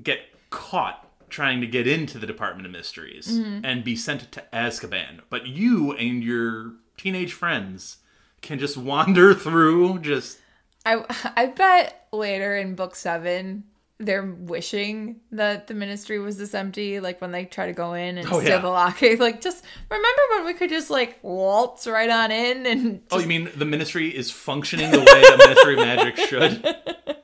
get caught trying to get into the Department of Mysteries mm-hmm. and be sent to Azkaban, but you and your teenage friends can just <laughs> wander through just I <laughs> I bet later in book seven, they're wishing that the ministry was this empty, like when they try to go in and Oh, steal yeah. the locket. <laughs> Like, just remember when we could just like waltz right on in and Oh, you mean the ministry is functioning the way the Ministry of Magic should?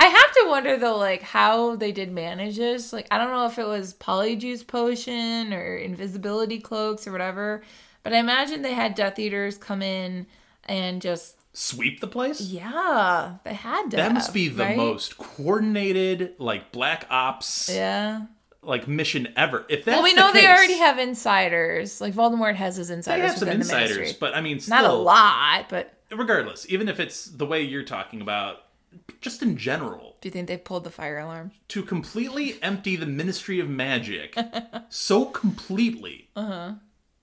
I have to wonder though, like how they did manage this. Like, I don't know if it was polyjuice potion or invisibility cloaks or whatever, but I imagine they had Death Eaters come in and just Sweep the place? yeah, they had to. That must be the right? most coordinated, like black ops, Yeah. like mission ever. If that's Well, we the know they already have insiders. Like Voldemort has his insiders. They have some insiders, but I mean, still, Not a lot, but regardless, even if it's the way you're talking about, just in general, do you think they pulled the fire alarm? to completely empty the Ministry of Magic <laughs> so completely, Uh-huh.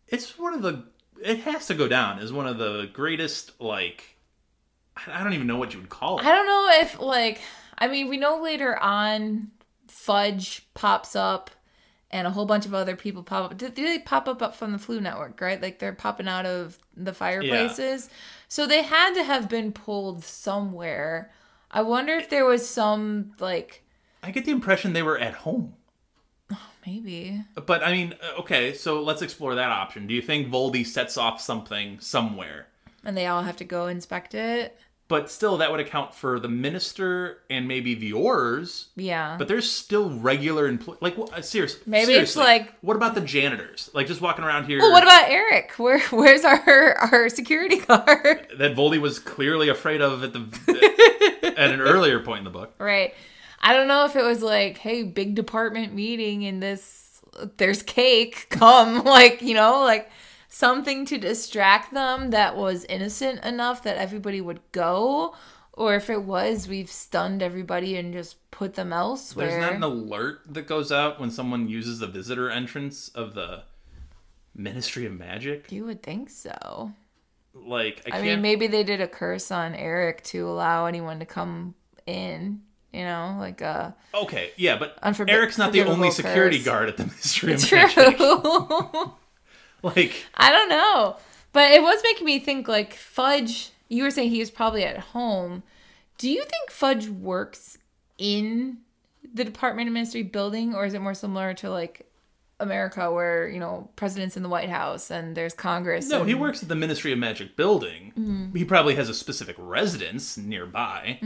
it's one of the. It has to go down as one of the greatest, like. I don't even know what you would call it. I don't know if like I mean we know later on Fudge pops up and a whole bunch of other people pop up. Do, they pop up up from the Floo Network, right? Like they're popping out of the fireplaces. So they had to have been pulled somewhere. I wonder if there was some like I get the impression they were at home. maybe But I mean, uh, okay, so let's explore that option. Do you think Voldy sets off something somewhere? and they all have to go inspect it. But still, that would account for the minister and maybe the Aurors. Yeah. But there's still regular employees. Like, uh, seriously. Maybe it's like- What about the janitors? Like, just walking around here. well, what about Eric? Where where's our <laughs> our security guard? that Voldy was clearly afraid of at the <laughs> at an earlier point in the book. Right. I don't know if it was like, hey, big department meeting in this there's cake, <laughs> come like, you know, like something to distract them that was innocent enough that everybody would go or if it was we've stunned everybody and just put them elsewhere. There's not an alert that goes out when someone uses the visitor entrance of the Ministry of Magic. you would think so. Like, I I can't. mean, maybe they did a curse on Eric to allow anyone to come in, you know, like uh Okay, yeah, but Unforbi- Eric's not the only forgivable security guard at the <laughs> Ministry of True. <laughs> Like, I don't know. But it was making me think like Fudge, you were saying he was probably at home. Do you think Fudge works in the Department of Ministry building or is it more similar to like America where, you know, president's in the White House and there's Congress? no, and- he works at the Ministry of Magic building. Mm-hmm. He probably has a specific residence nearby.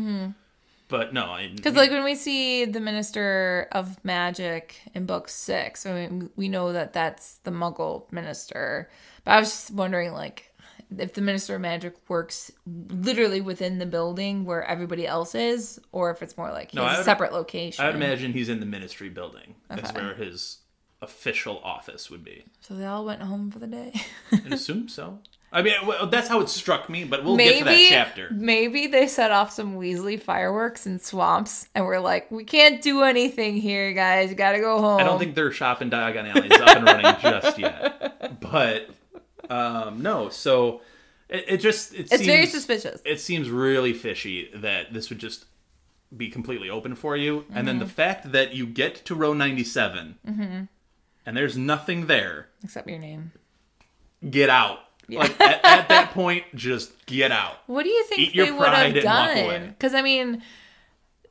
But no, Because like when we see the Minister of Magic in Book Six, I mean, we know that that's the Muggle Minister. But I was just wondering, like, if the Minister of Magic works literally within the building where everybody else is, or if it's more like No, a separate location. I would imagine he's in the Ministry building. That's Okay. where his official office would be. So they all went home for the day. <laughs> I assume so. I mean, well, that's how it struck me, but we'll get to that chapter. maybe they set off some Weasley fireworks in swamps, and we're like, we can't do anything here, guys. You gotta go home. I don't think their shop in Diagon Alley is up and running <laughs> just yet. But um, no, so it, it just it it's seems, very suspicious. It seems really fishy that this would just be completely open for you, and then the Mm-hmm. fact that you get to row ninety and there's nothing there. Except your name. Get out. Like at, at that <laughs> point, just get out. What do you think Eat they would have pride and walk away. done? Because I mean,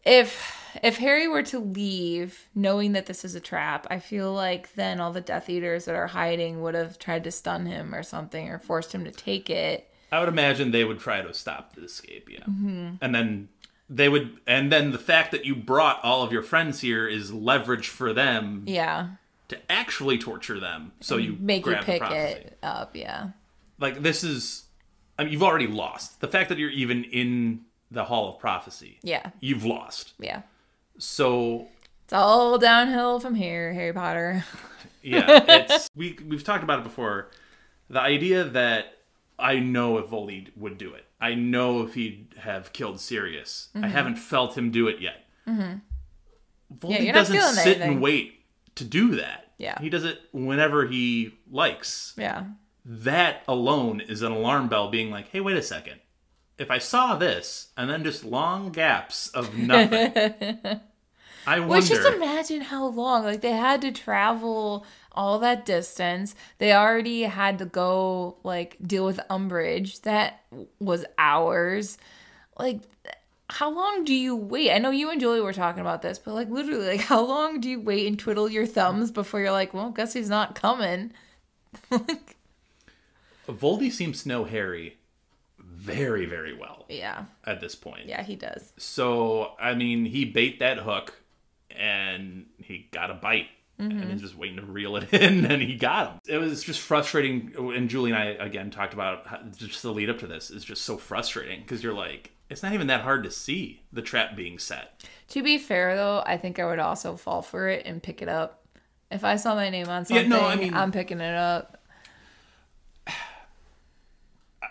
if if Harry were to leave, knowing that this is a trap, I feel like then all the Death Eaters that are hiding would have tried to stun him or something, or forced him to take it. I would imagine they would try to stop the escape, yeah. Mm-hmm. And then they would, and then the fact that you brought all of your friends here is leverage for them Yeah, to actually torture them. So you make you pick it up. Yeah, Like this is, I mean, you've already lost. The fact that you're even in the Hall of Prophecy, yeah, you've lost. yeah. So It's all downhill from here, Harry Potter. <laughs> yeah, it's we we've talked about it before. The idea that I know if Voldy would do it. I know if he'd have killed Sirius. Mm-hmm. I haven't felt him do it yet. Mm-hmm. Voldy Yeah, doesn't sit anything. and wait to do that. Yeah. he does it whenever he likes. Yeah, That alone is an alarm bell, being like, "Hey, wait a second. If I saw this and then just long gaps of nothing, <laughs> I wonder." Well, just imagine how long. Like they had to travel all that distance. They already had to go like deal with Umbridge. That was hours. Like how long do you wait? I know you and Julie were talking about this, but like literally, like <laughs> how long do you wait and twiddle your thumbs before you're like, well, guess he's not coming? <laughs> like, Voldy seems to know Harry very, very well yeah, at this point. yeah, he does. So, I mean, he bait that hook and he got a bite. And mm-hmm. he's just waiting to reel it <laughs> in, and he got him. It was just frustrating. And Julie and I, again, talked about how, just the lead up to this is just so frustrating because you're like, it's not even that hard to see the trap being set. To be fair, though, I think I would also fall for it and pick it up. If I saw my name on something, Yeah, no, I mean- I'm picking it up. <sighs>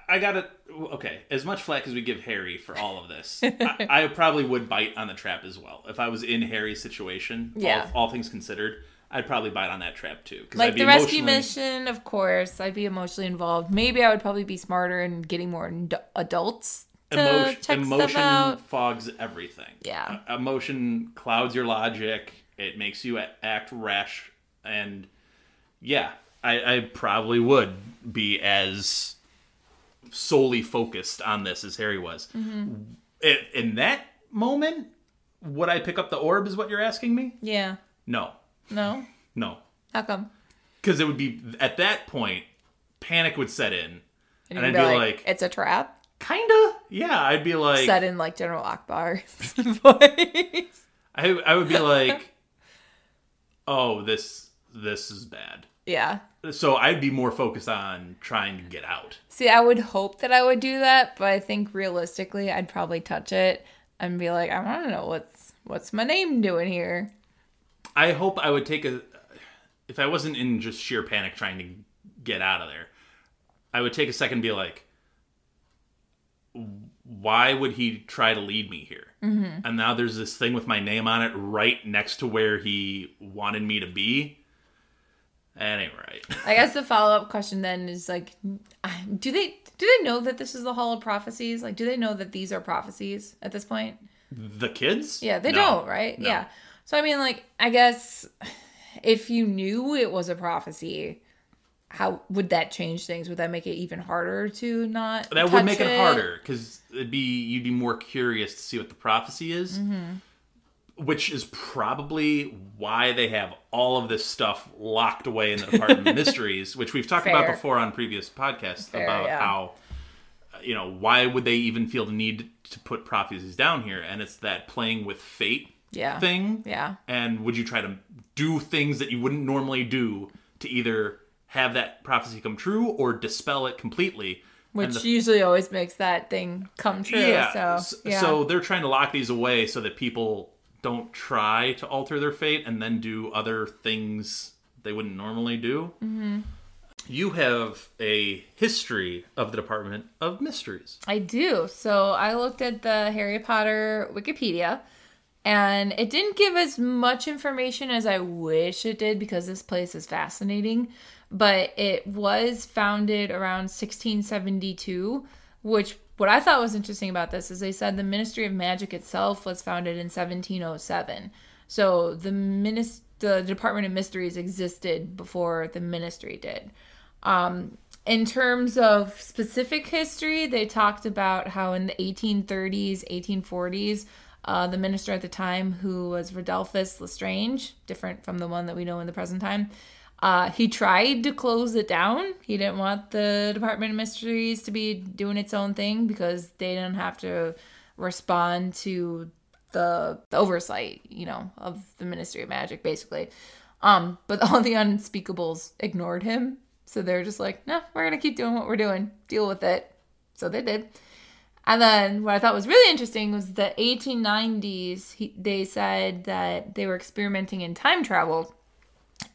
I gotta okay. As much flack as we give Harry for all of this, <laughs> I, I probably would bite on the trap as well. If I was in Harry's situation, Yeah. all, all things considered, I'd probably bite on that trap too. Like I'd be the rescue mission, of course, I'd be emotionally involved. Maybe I would probably be smarter and getting more adults Emotion, emotion fogs everything. Yeah. Uh, emotion clouds your logic. It makes you act rash, and yeah, I, I probably would be as solely focused on this as Harry was. Mm-hmm. I- in that moment, would I pick up the orb? Is what you're asking me? Yeah. No, No. no, How come? because it would be at that point, panic would set in, and, you'd I'd be like, it's a trap. Kinda, yeah. I'd be like, said in like General Ackbar's <laughs> voice. I I would be like, oh, this this is bad. Yeah. So I'd be more focused on trying to get out. See, I would hope that I would do that, but I think realistically, I'd probably touch it and be like, I want to know what's what's my name doing here. I hope I would take a if I wasn't in just sheer panic trying to get out of there. I would take a second and be like, why would he try to lead me here? Mm-hmm. And now there's this thing with my name on it right next to where he wanted me to be. That ain't right. I guess the <laughs> follow up question then is like, do they do they know that this is the Hall of Prophecies? Like, do they know that these are prophecies at this point? The kids? Yeah, they No. don't, right? No. Yeah. So I mean, like, I guess if you knew it was a prophecy, how would that change things? Would that make it even harder to not? That would make it, harder because it'd be you'd be more curious to see what the prophecy is, Mm-hmm. which is probably why they have all of this stuff locked away in the Department of <laughs> Mysteries, which we've talked about before on previous podcasts Fair, about yeah. how you know why would they even feel the need to put prophecies down here, and it's that playing with fate Yeah. thing. Yeah. And would you try to do things that you wouldn't normally do to either have that prophecy come true or dispel it completely? Which the- usually always makes that thing come true. yeah. So yeah. So they're trying to lock these away so that people don't try to alter their fate and then do other things they wouldn't normally do. Mm-hmm. You have a history of the Department of Mysteries. I do. So I looked at the Harry Potter Wikipedia and it didn't give as much information as I wish it did because this place is fascinating. But it was founded around 1672, which what I thought was interesting about this is they said the Ministry of Magic itself was founded in 1707. So the minis- the Department of Mysteries existed before the ministry did. Um, in terms of specific history, they talked about how in the 1830s, 1840s, uh, the minister at the time, who was Rodolphus Lestrange, different from the one that we know in the present time, uh, he tried to close it down. He didn't want the Department of Mysteries to be doing its own thing because they didn't have to respond to the, the oversight, you know, of the Ministry of Magic, basically. Um, but all the unspeakables ignored him. So they're just like, no, we're gonna keep doing what we're doing. Deal with it. So they did. And then what I thought was really interesting was the 1890s. He, they said that they were experimenting in time travel,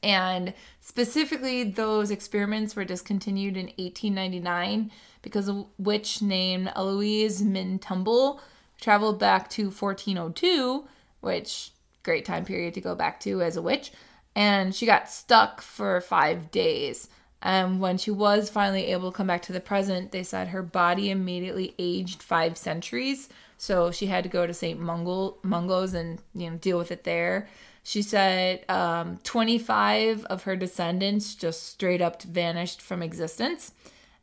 and specifically those experiments were discontinued in 1899 because a witch named Eloise Mintumble traveled back to 1402, which great time period to go back to as a witch, and she got stuck for five days. And when she was finally able to come back to the present, they said her body immediately aged five centuries. So she had to go to St. Mungo, Mungo's and you know deal with it there. She said um, 25 of her descendants just straight up vanished from existence.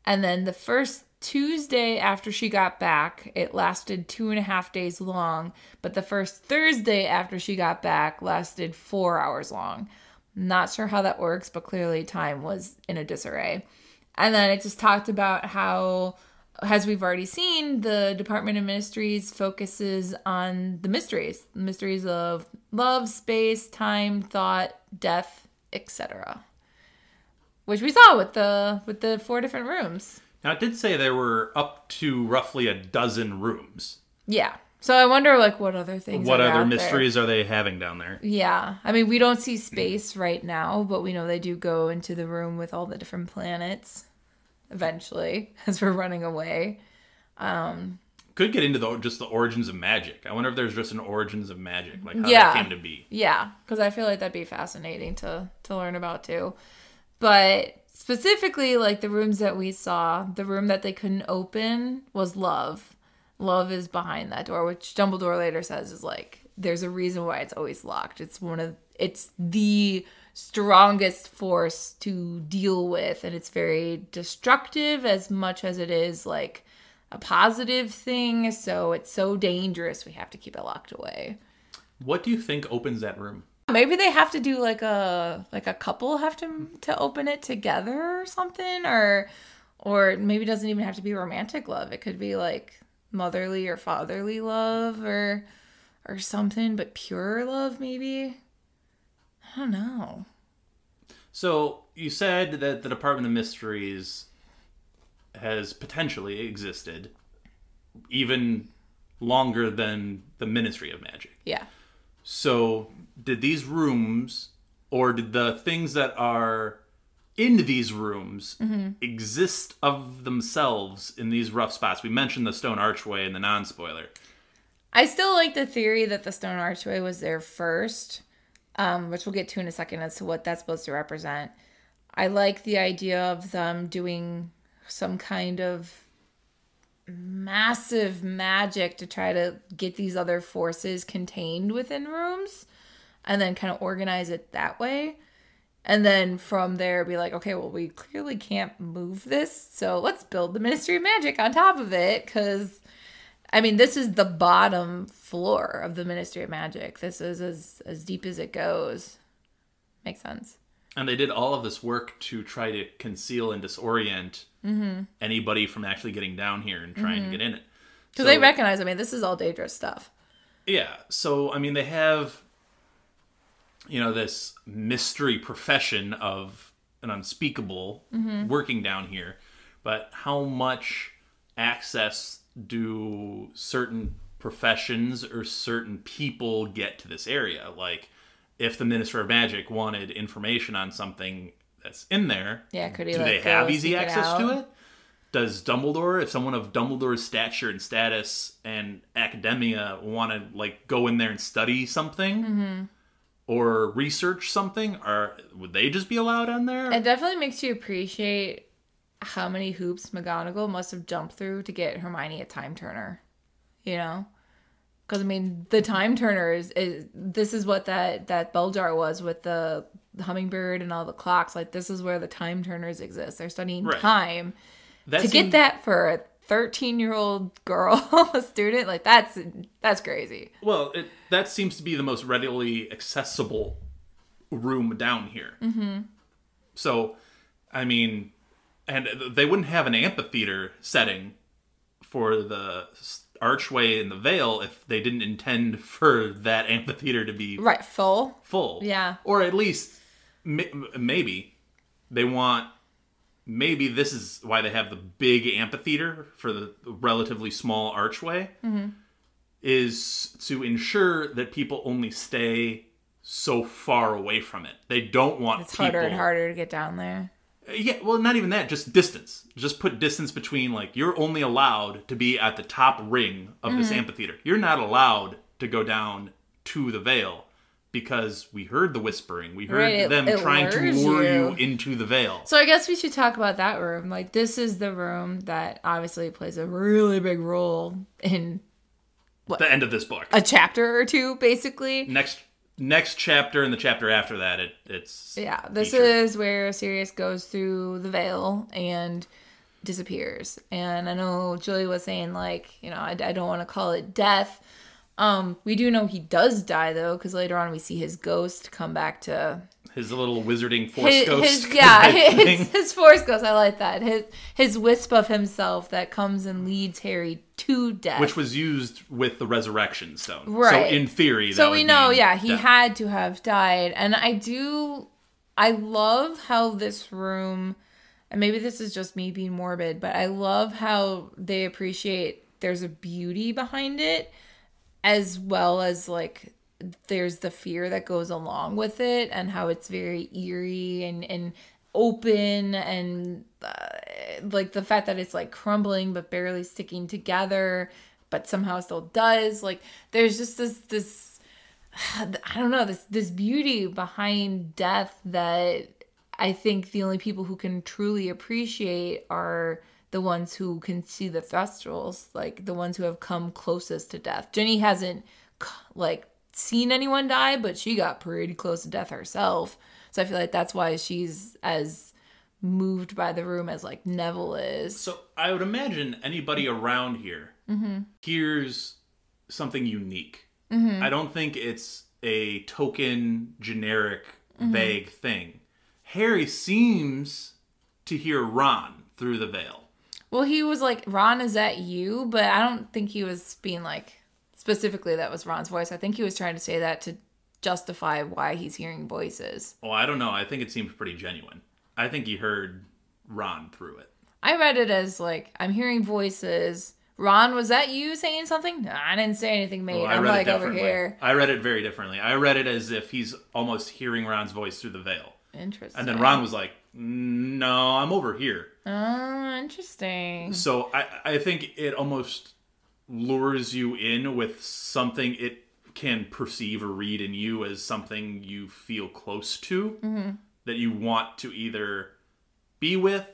And then the first Tuesday after she got back, it lasted two and a half days long. But the first Thursday after she got back lasted four hours long. Not sure how that works, but clearly time was in a disarray. And then it just talked about how, as we've already seen, the Department of Ministries focuses on the mysteries, the mysteries of love, space, time, thought, death, etc. Which we saw with the with the four different rooms. Now, it did say there were up to roughly a dozen rooms. Yeah. So I wonder, like, what other things? What are other out there. mysteries are they having down there? Yeah. I mean, we don't see space right now, but we know they do go into the room with all the different planets eventually <laughs> as we're running away. Um, Could get into the just the origins of magic. I wonder if there's just an origins of magic, like how Yeah. that came to be. Yeah, because I feel like that'd be fascinating to to learn about too. But specifically, like the rooms that we saw, the room that they couldn't open was love. Love is behind that door, which Dumbledore later says is like there's a reason why it's always locked. It's one of it's the strongest force to deal with, and it's very destructive as much as it is like a positive thing. So it's so dangerous. We have to keep it locked away. What do you think opens that room? Maybe they have to do like a like a couple have to to open it together or something or or maybe it doesn't even have to be romantic love. It could be like motherly or fatherly love or or something but pure love maybe. I don't know. So you said that the Department of Mysteries has potentially existed even longer than the Ministry of Magic. Yeah. So did these rooms or did the things that are in these rooms mm-hmm. exist of themselves in these rough spots? We mentioned the stone archway and the non-spoiler. I still like the theory that the stone archway was there first, um, which we'll get to in a second as to what that's supposed to represent. I like the idea of them doing some kind of massive magic to try to get these other forces contained within rooms and then kind of organize it that way. And then from there, be like, okay, well, we clearly can't move this. So let's build the Ministry of Magic on top of it because I mean, this is the bottom floor of the Ministry of Magic. This is as as deep as it goes. Makes sense. And they did all of this work to try to conceal and disorient mm-hmm. anybody from actually getting down here and trying to mm-hmm. get in it. Because So- they recognize, I mean, this is all dangerous stuff. Yeah. So, I mean, they have, you know, this mystery profession of an unspeakable mm-hmm. working down here. But how much access do certain professions or certain people get to this area? Like, if the Minister of Magic wanted information on something that's in there, Yeah, could he do like, they have easy seek it access to it? Does Dumbledore, if someone of Dumbledore's stature and status and academia want to like go in there and study something Mm-hmm. or research something, or would they just be allowed on there? It definitely makes you appreciate how many hoops McGonagall must have jumped through to get Hermione a time turner. You know? Because I mean, the time turner is, is this is what that that bell jar was with the, the hummingbird and all the clocks. Like this is where the time turners exist. They're studying Right. time. That to seemed- get that for a 13 year old girl <laughs> a student like that's that's crazy Well, it, that seems to be the most readily accessible room down here. Mm-hmm. So, I mean, and they wouldn't have an amphitheater setting for the archway and the veil if they didn't intend <laughs> for that amphitheater to be right full full. Yeah. Or at least maybe they want maybe this is why they have the big amphitheater for the relatively small archway Mm-hmm. is to ensure that people only stay so far away from it. They don't want it's people harder and harder to get down there yeah, well, not even that. Just distance. Just put distance between. Like you're only allowed to be at the top ring of Mm-hmm. this amphitheater. You're not allowed to go down to the veil because we heard the whispering. We heard Right, it- them it trying to lure you. you. into the veil. so i guess we should talk about that room like this is the room that obviously plays a really big role in what, the end of this book. a chapter or two basically next next chapter and the chapter after that, it it's Yeah, this featured. is where Sirius goes through the veil and disappears. And I know Julie was saying like, you know, I, I don't want to call it death. Um, we do know he does die though, because later on we see his ghost come back to His little wizarding force his, ghost. his <laughs> yeah, his, his force ghost. I like that. His his wisp of himself that comes and leads Harry to death. which was used with the resurrection stone. Right. So in theory, that so we know, yeah, he death. had to have died. And I do, I love how this room, and maybe this is just me being morbid, but I love how they appreciate there's a beauty behind it, as well as like there's the fear that goes along with it, and how it's very eerie and and open and uh, like the fact that it's like crumbling but barely sticking together but somehow still does like there's just this this <sighs> I don't know this this beauty behind death that I think the only people who can truly appreciate are the ones who can see the thestrals, like the ones who have come closest to death. Ginny hasn't like seen anyone die, but she got pretty close to death herself. So I feel like that's why she's as moved by the room as like Neville is. So I would imagine anybody around here Mm-hmm. hears something unique. I don't think it's a token, generic, Mm-hmm. vague thing. Harry seems to hear Ron through the veil. Well, he was like, Ron, is that you? But I don't think he was being like, specifically that was Ron's voice. I think he was trying to say that to justify why he's hearing voices. Well, I don't know. I think it seems pretty genuine. I think he heard Ron through it. I read it as like, I'm hearing voices. Ron, was that you saying something? No, I didn't say anything, mate. Well, I I'm read like it over here. I read it very differently. I read it as if he's almost hearing Ron's voice through the veil. Interesting. And then Ron was like, "No, I'm over here." Oh, interesting. So I, I think it almost lures you in with something it can perceive or read in you as something you feel close to mm-hmm. that you want to either be with,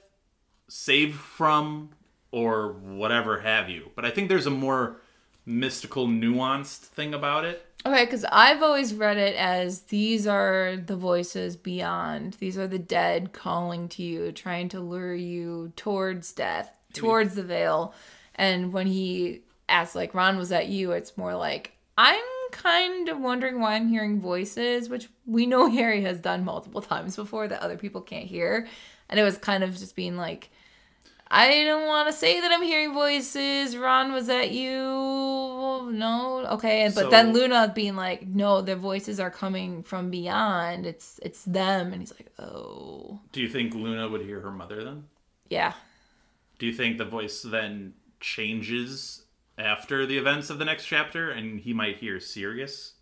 save from, or whatever have you. But I think there's a more mystical, nuanced thing about it. Okay, because I've always read it as these are the voices beyond. These are the dead calling to you, trying to lure you towards death, towards the veil. And when he asks, like, Ron, was that you? It's more like, I'm kind of wondering why I'm hearing voices, which we know <laughs> Harry has done multiple times before that other people can't hear. And it was kind of just being like, I don't want to say that I'm hearing voices. Ron, was that you? No, okay. But So- then Luna being like, no, their voices are coming from beyond. It's it's them, and he's like, oh, Do you think Luna would hear her mother then? yeah, Do you think the voice then changes after the events of the next chapter and he might hear Sirius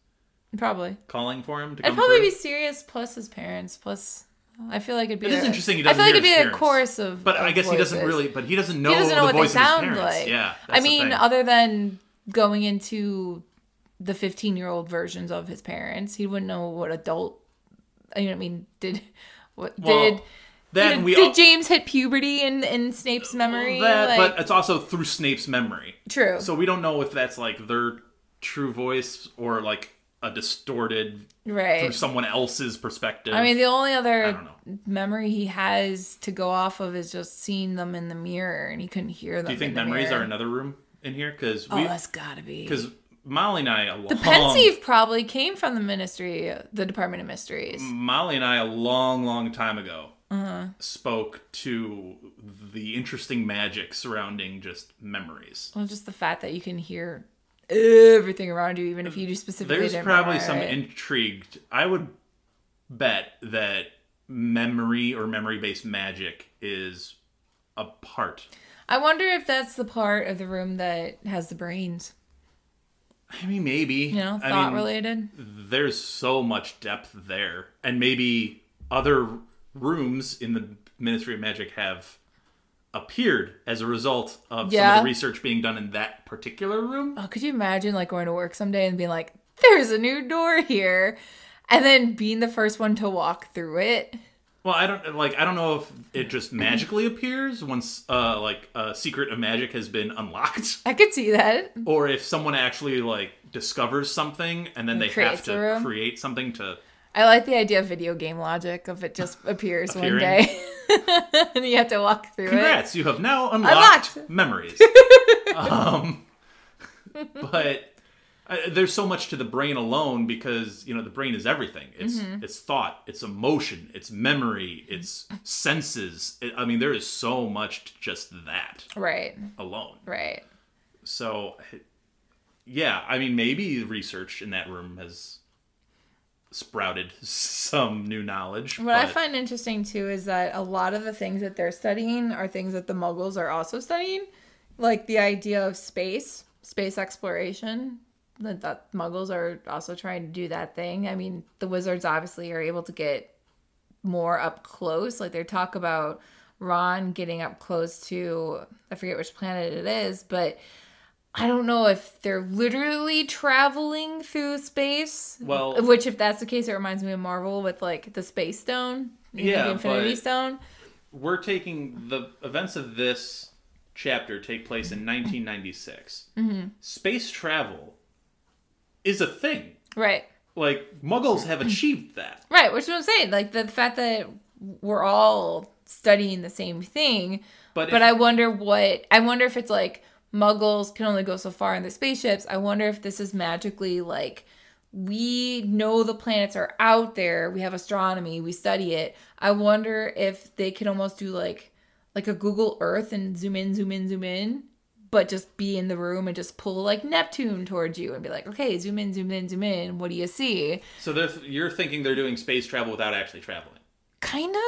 probably. calling for him to It'd probably through? be serious plus his parents plus. I feel like it'd be. It is a- interesting he I feel like it'd be his a chorus of. But I guess he doesn't really. But he doesn't know he doesn't know the what they sound like. Yeah, I mean, other than going into the 15 year old versions of his parents, he wouldn't know what adult. You know, what I mean, did what Well, did then did, we did all, James hit puberty in in Snape's memory? that, Like, but it's also through Snape's memory. true. So we don't know if that's like their true voice or like a distorted right through someone else's perspective. I mean, the only other memory he has to go off of is just seeing them in the mirror, and he couldn't hear them. Do you think memories mirror. are another room in here? Because Oh, that's gotta be. because Molly and I a The long, pensieve probably came from the ministry, the Department of Mysteries. Molly and I a long, long time ago Uh-huh. spoke to the interesting magic surrounding just memories. Well, just the fact that you can hear everything around you, even if you do specifically. There's probably some it. intrigued. I would bet that memory or memory-based magic is a part. I wonder if that's the part of the room that has the brains. I mean, maybe You know, I thought mean, related. There's so much depth there, and maybe other rooms in the Ministry of Magic have appeared as a result of some Yeah. of the research being done in that particular room. Oh, could you imagine like going to work someday and being like, "There's a new door here," and then being the first one to walk through it? Well, I don't like. I don't know if it just magically appears once, uh, like a secret of magic has been unlocked, <laughs> I could see that. or if someone actually like discovers something and then they have creates a to room. create something to. I like the idea of video game logic of it just <sighs> appears one day. <laughs> and you have to walk through it. Congrats, you have now unlocked, Unlocked. memories. <laughs> um, but uh, there's so much to the brain alone because you know the brain is everything. It's Mm-hmm. it's thought, it's emotion, it's memory, it's senses. It, I mean, there is so much to just that Right, alone. right. So, yeah, I mean, maybe research in that room has sprouted <laughs> some new knowledge. What I find interesting too is that a lot of the things that they're studying are things that the Muggles are also studying, like the idea of space, space exploration. That, that Muggles are also trying to do that thing. I mean, the wizards obviously are able to get more up close. Like they talk about Ron getting up close to I forget which planet it is, but I don't know if they're literally traveling through space. Well- which if that's the case, it reminds me of Marvel with like the Space Stone, Yeah, the Infinity but- Stone. we're taking the events of this chapter take place in 1996. Mm-hmm. Space travel is a thing. Right, Like Muggles have <laughs> achieved that. right. Which is what I'm saying. Like the fact that we're all studying the same thing, But but if- I wonder what I wonder if it's like Muggles can only go so far in the spaceships. I wonder if this is magically like we know the planets are out there. We have astronomy. We study it. I wonder if they could almost do like like a Google Earth and zoom in, zoom in, zoom in, but just be in the room and just pull like Neptune towards you and be like, okay, zoom in, zoom in, zoom in. What do you see? so you're thinking they're doing space travel without actually traveling. Kinda.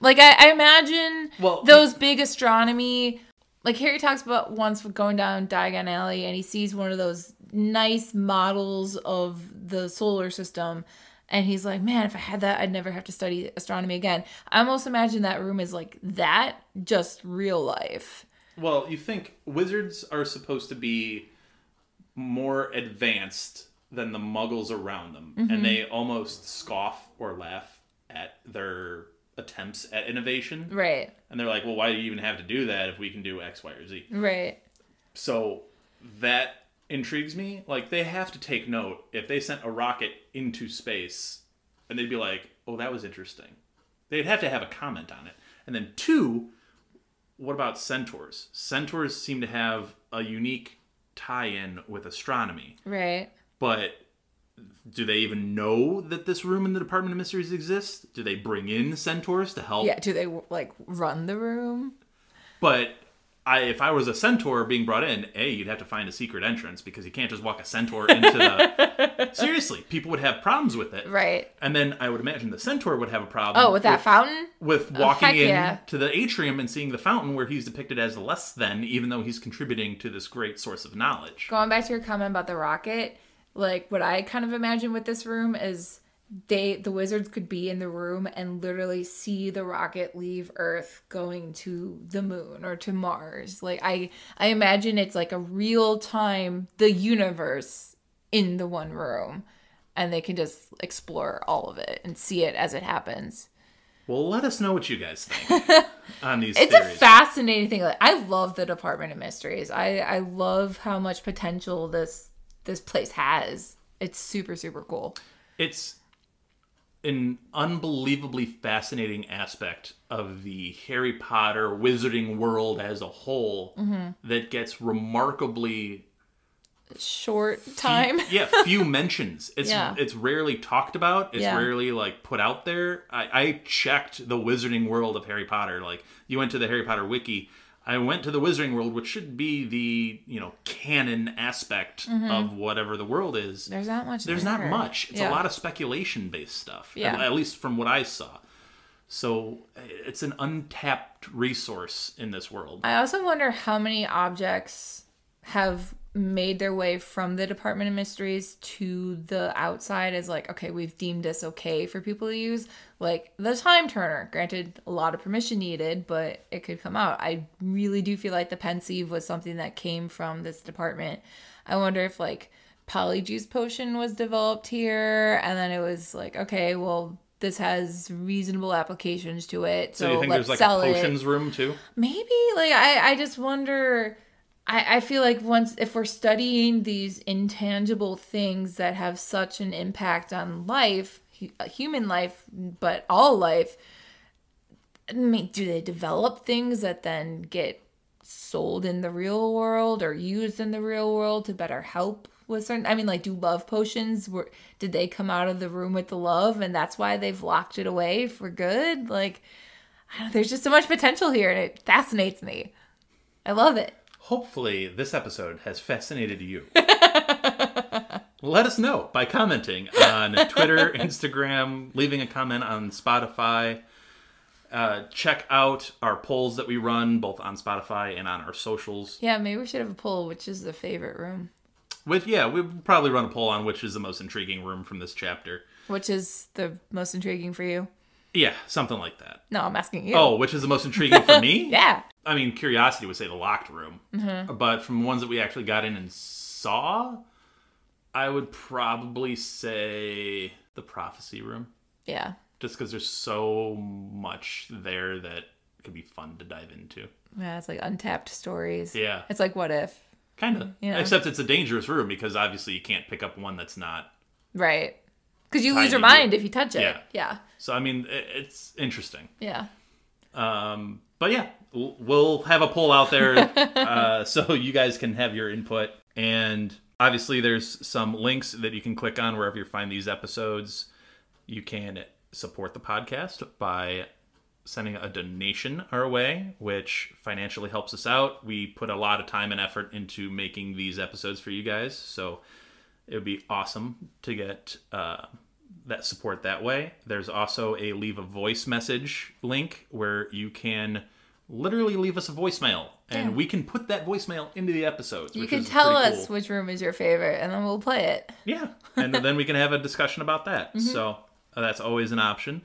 Like I, I imagine Well, those big astronomy. Like Harry talks about once going down Diagon Alley and he sees one of those nice models of the solar system. And he's like, man, if I had that, I'd never have to study astronomy again. I almost imagine that room is like that, just real life. Well, you think wizards are supposed to be more advanced than the muggles around them, Mm-hmm. and they almost scoff or laugh at their attempts at innovation. Right, And they're like, well, why do you even have to do that if we can do X, Y, or Z? right. So that intrigues me. Like, they have to take note if they sent a rocket into space and they'd be like, oh, that was interesting. They'd have to have a comment on it. And then, two, what about centaurs? Centaurs seem to have a unique tie in with astronomy, Right. but do they even know that this room in the Department of Mysteries exists? Do they bring in centaurs to help? Yeah. Do they like run the room? But I, if I was a centaur being brought in, a you'd have to find a secret entrance because you can't just walk a centaur into the. <laughs> Seriously, people would have problems with it. Right. And then I would imagine the centaur would have a problem. Oh, with that fountain? with oh, walking heck in yeah. to the atrium and seeing the fountain where he's depicted as less than, even though he's contributing to this great source of knowledge. going back to your comment about the rocket, like what I kind of imagine with this room is they the wizards could be in the room and literally see the rocket leave Earth going to the moon or to Mars. Like I I imagine it's like a real time the universe in the one room and they can just explore all of it and see it as it happens. Well, let us know what you guys think <laughs> on these It's theories. a fascinating thing. Like I love the Department of Mysteries. I I love how much potential this this place has. It's super super cool. it's an unbelievably fascinating aspect of the Harry Potter wizarding world as a whole Mm-hmm. that gets remarkably Short time. yeah <laughs> few mentions it's Yeah. it's rarely talked about it's Yeah. rarely like put out there I, I checked the wizarding world of harry potter like you went to the harry potter wiki i went to the wizarding world which should be the you know canon aspect of whatever the world is Mm-hmm. There's not much. there's there. not much it's Yeah. a lot of speculation based stuff Yeah. at, at least from what i saw so it's an untapped resource in this world I also wonder how many objects have made their way from the Department of Mysteries to the outside as like, okay, we've deemed this okay for people to use. Like the time turner, granted a lot of permission needed, but it could come out. I really do feel like the pensieve was something that came from this department. I wonder if like polyjuice potion was developed here and then it was like, okay, well this has reasonable applications to it. So, so you think there's like a sell it. potions room too Maybe like I I just wonder I I feel like once if we're studying these intangible things that have such an impact on life, uh, human life, but all life, I mean, do they develop things that then get sold in the real world or used in the real world to better help with certain? I mean, like, do love potions? Were did they come out of the room with the love, and that's why they've locked it away for good? Like, there's just so much potential here, and it fascinates me. I love it. Hopefully, this episode has fascinated you. <laughs> Let us know by commenting on <laughs> Twitter, Instagram, leaving a comment on Spotify. Uh, check out our polls that we run both on Spotify and on our socials. Yeah, maybe we should have a poll. Which is the favorite room? With yeah, we probably run a poll on which is the most intriguing room from this chapter. Which is the most intriguing for you? Yeah, something like that. No, I'm asking you. Oh, which is the most intriguing for <laughs> me? yeah. I mean, curiosity would say the locked room, but from ones that we actually got in and saw, I would probably say the prophecy room, Yeah. just because there's so much there that could be fun to dive into. Yeah, it's like untapped stories. Yeah. It's like what if? Kind of, Yeah. except it's a dangerous room because obviously you can't pick up one that's not. Right. Because you lose your mind if you touch it. Yeah. Yeah. So I mean, it's interesting. Yeah. Um, but yeah, we'll- have a poll out there uh, <laughs> so you guys can have your input. And obviously, there's some links that you can click on wherever you find these episodes. You can support the podcast by sending a donation our way, which financially helps us out. We put a lot of time and effort into making these episodes for you guys. So it would be awesome to get uh, that support that way. There's also a leave a voice message link where you can literally leave us a voicemail and Yeah. we can put that voicemail into the episodes. You can tell us cool. which room is your favorite and then we'll play it. Yeah, <laughs> and then we can have a discussion about that. Mm-hmm. So uh, that's always an option.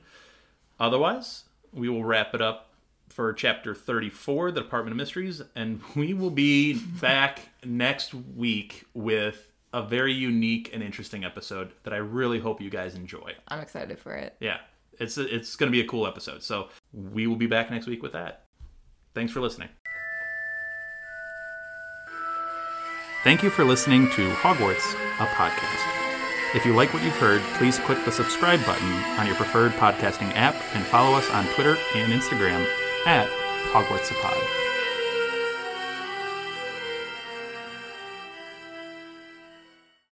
Otherwise, we will wrap it up for chapter 34, the Department of Mysteries, and <laughs> we will be back next week with a very unique and interesting episode that I really hope you guys enjoy. I'm excited for it. Yeah, it's it's going to be a cool episode. So we will be back next week with that. Thanks for listening. Thank you for listening to Hogwarts, a podcast. If you like what you've heard, please click the subscribe button on your preferred podcasting app and follow us on Twitter and Instagram at Hogwarts.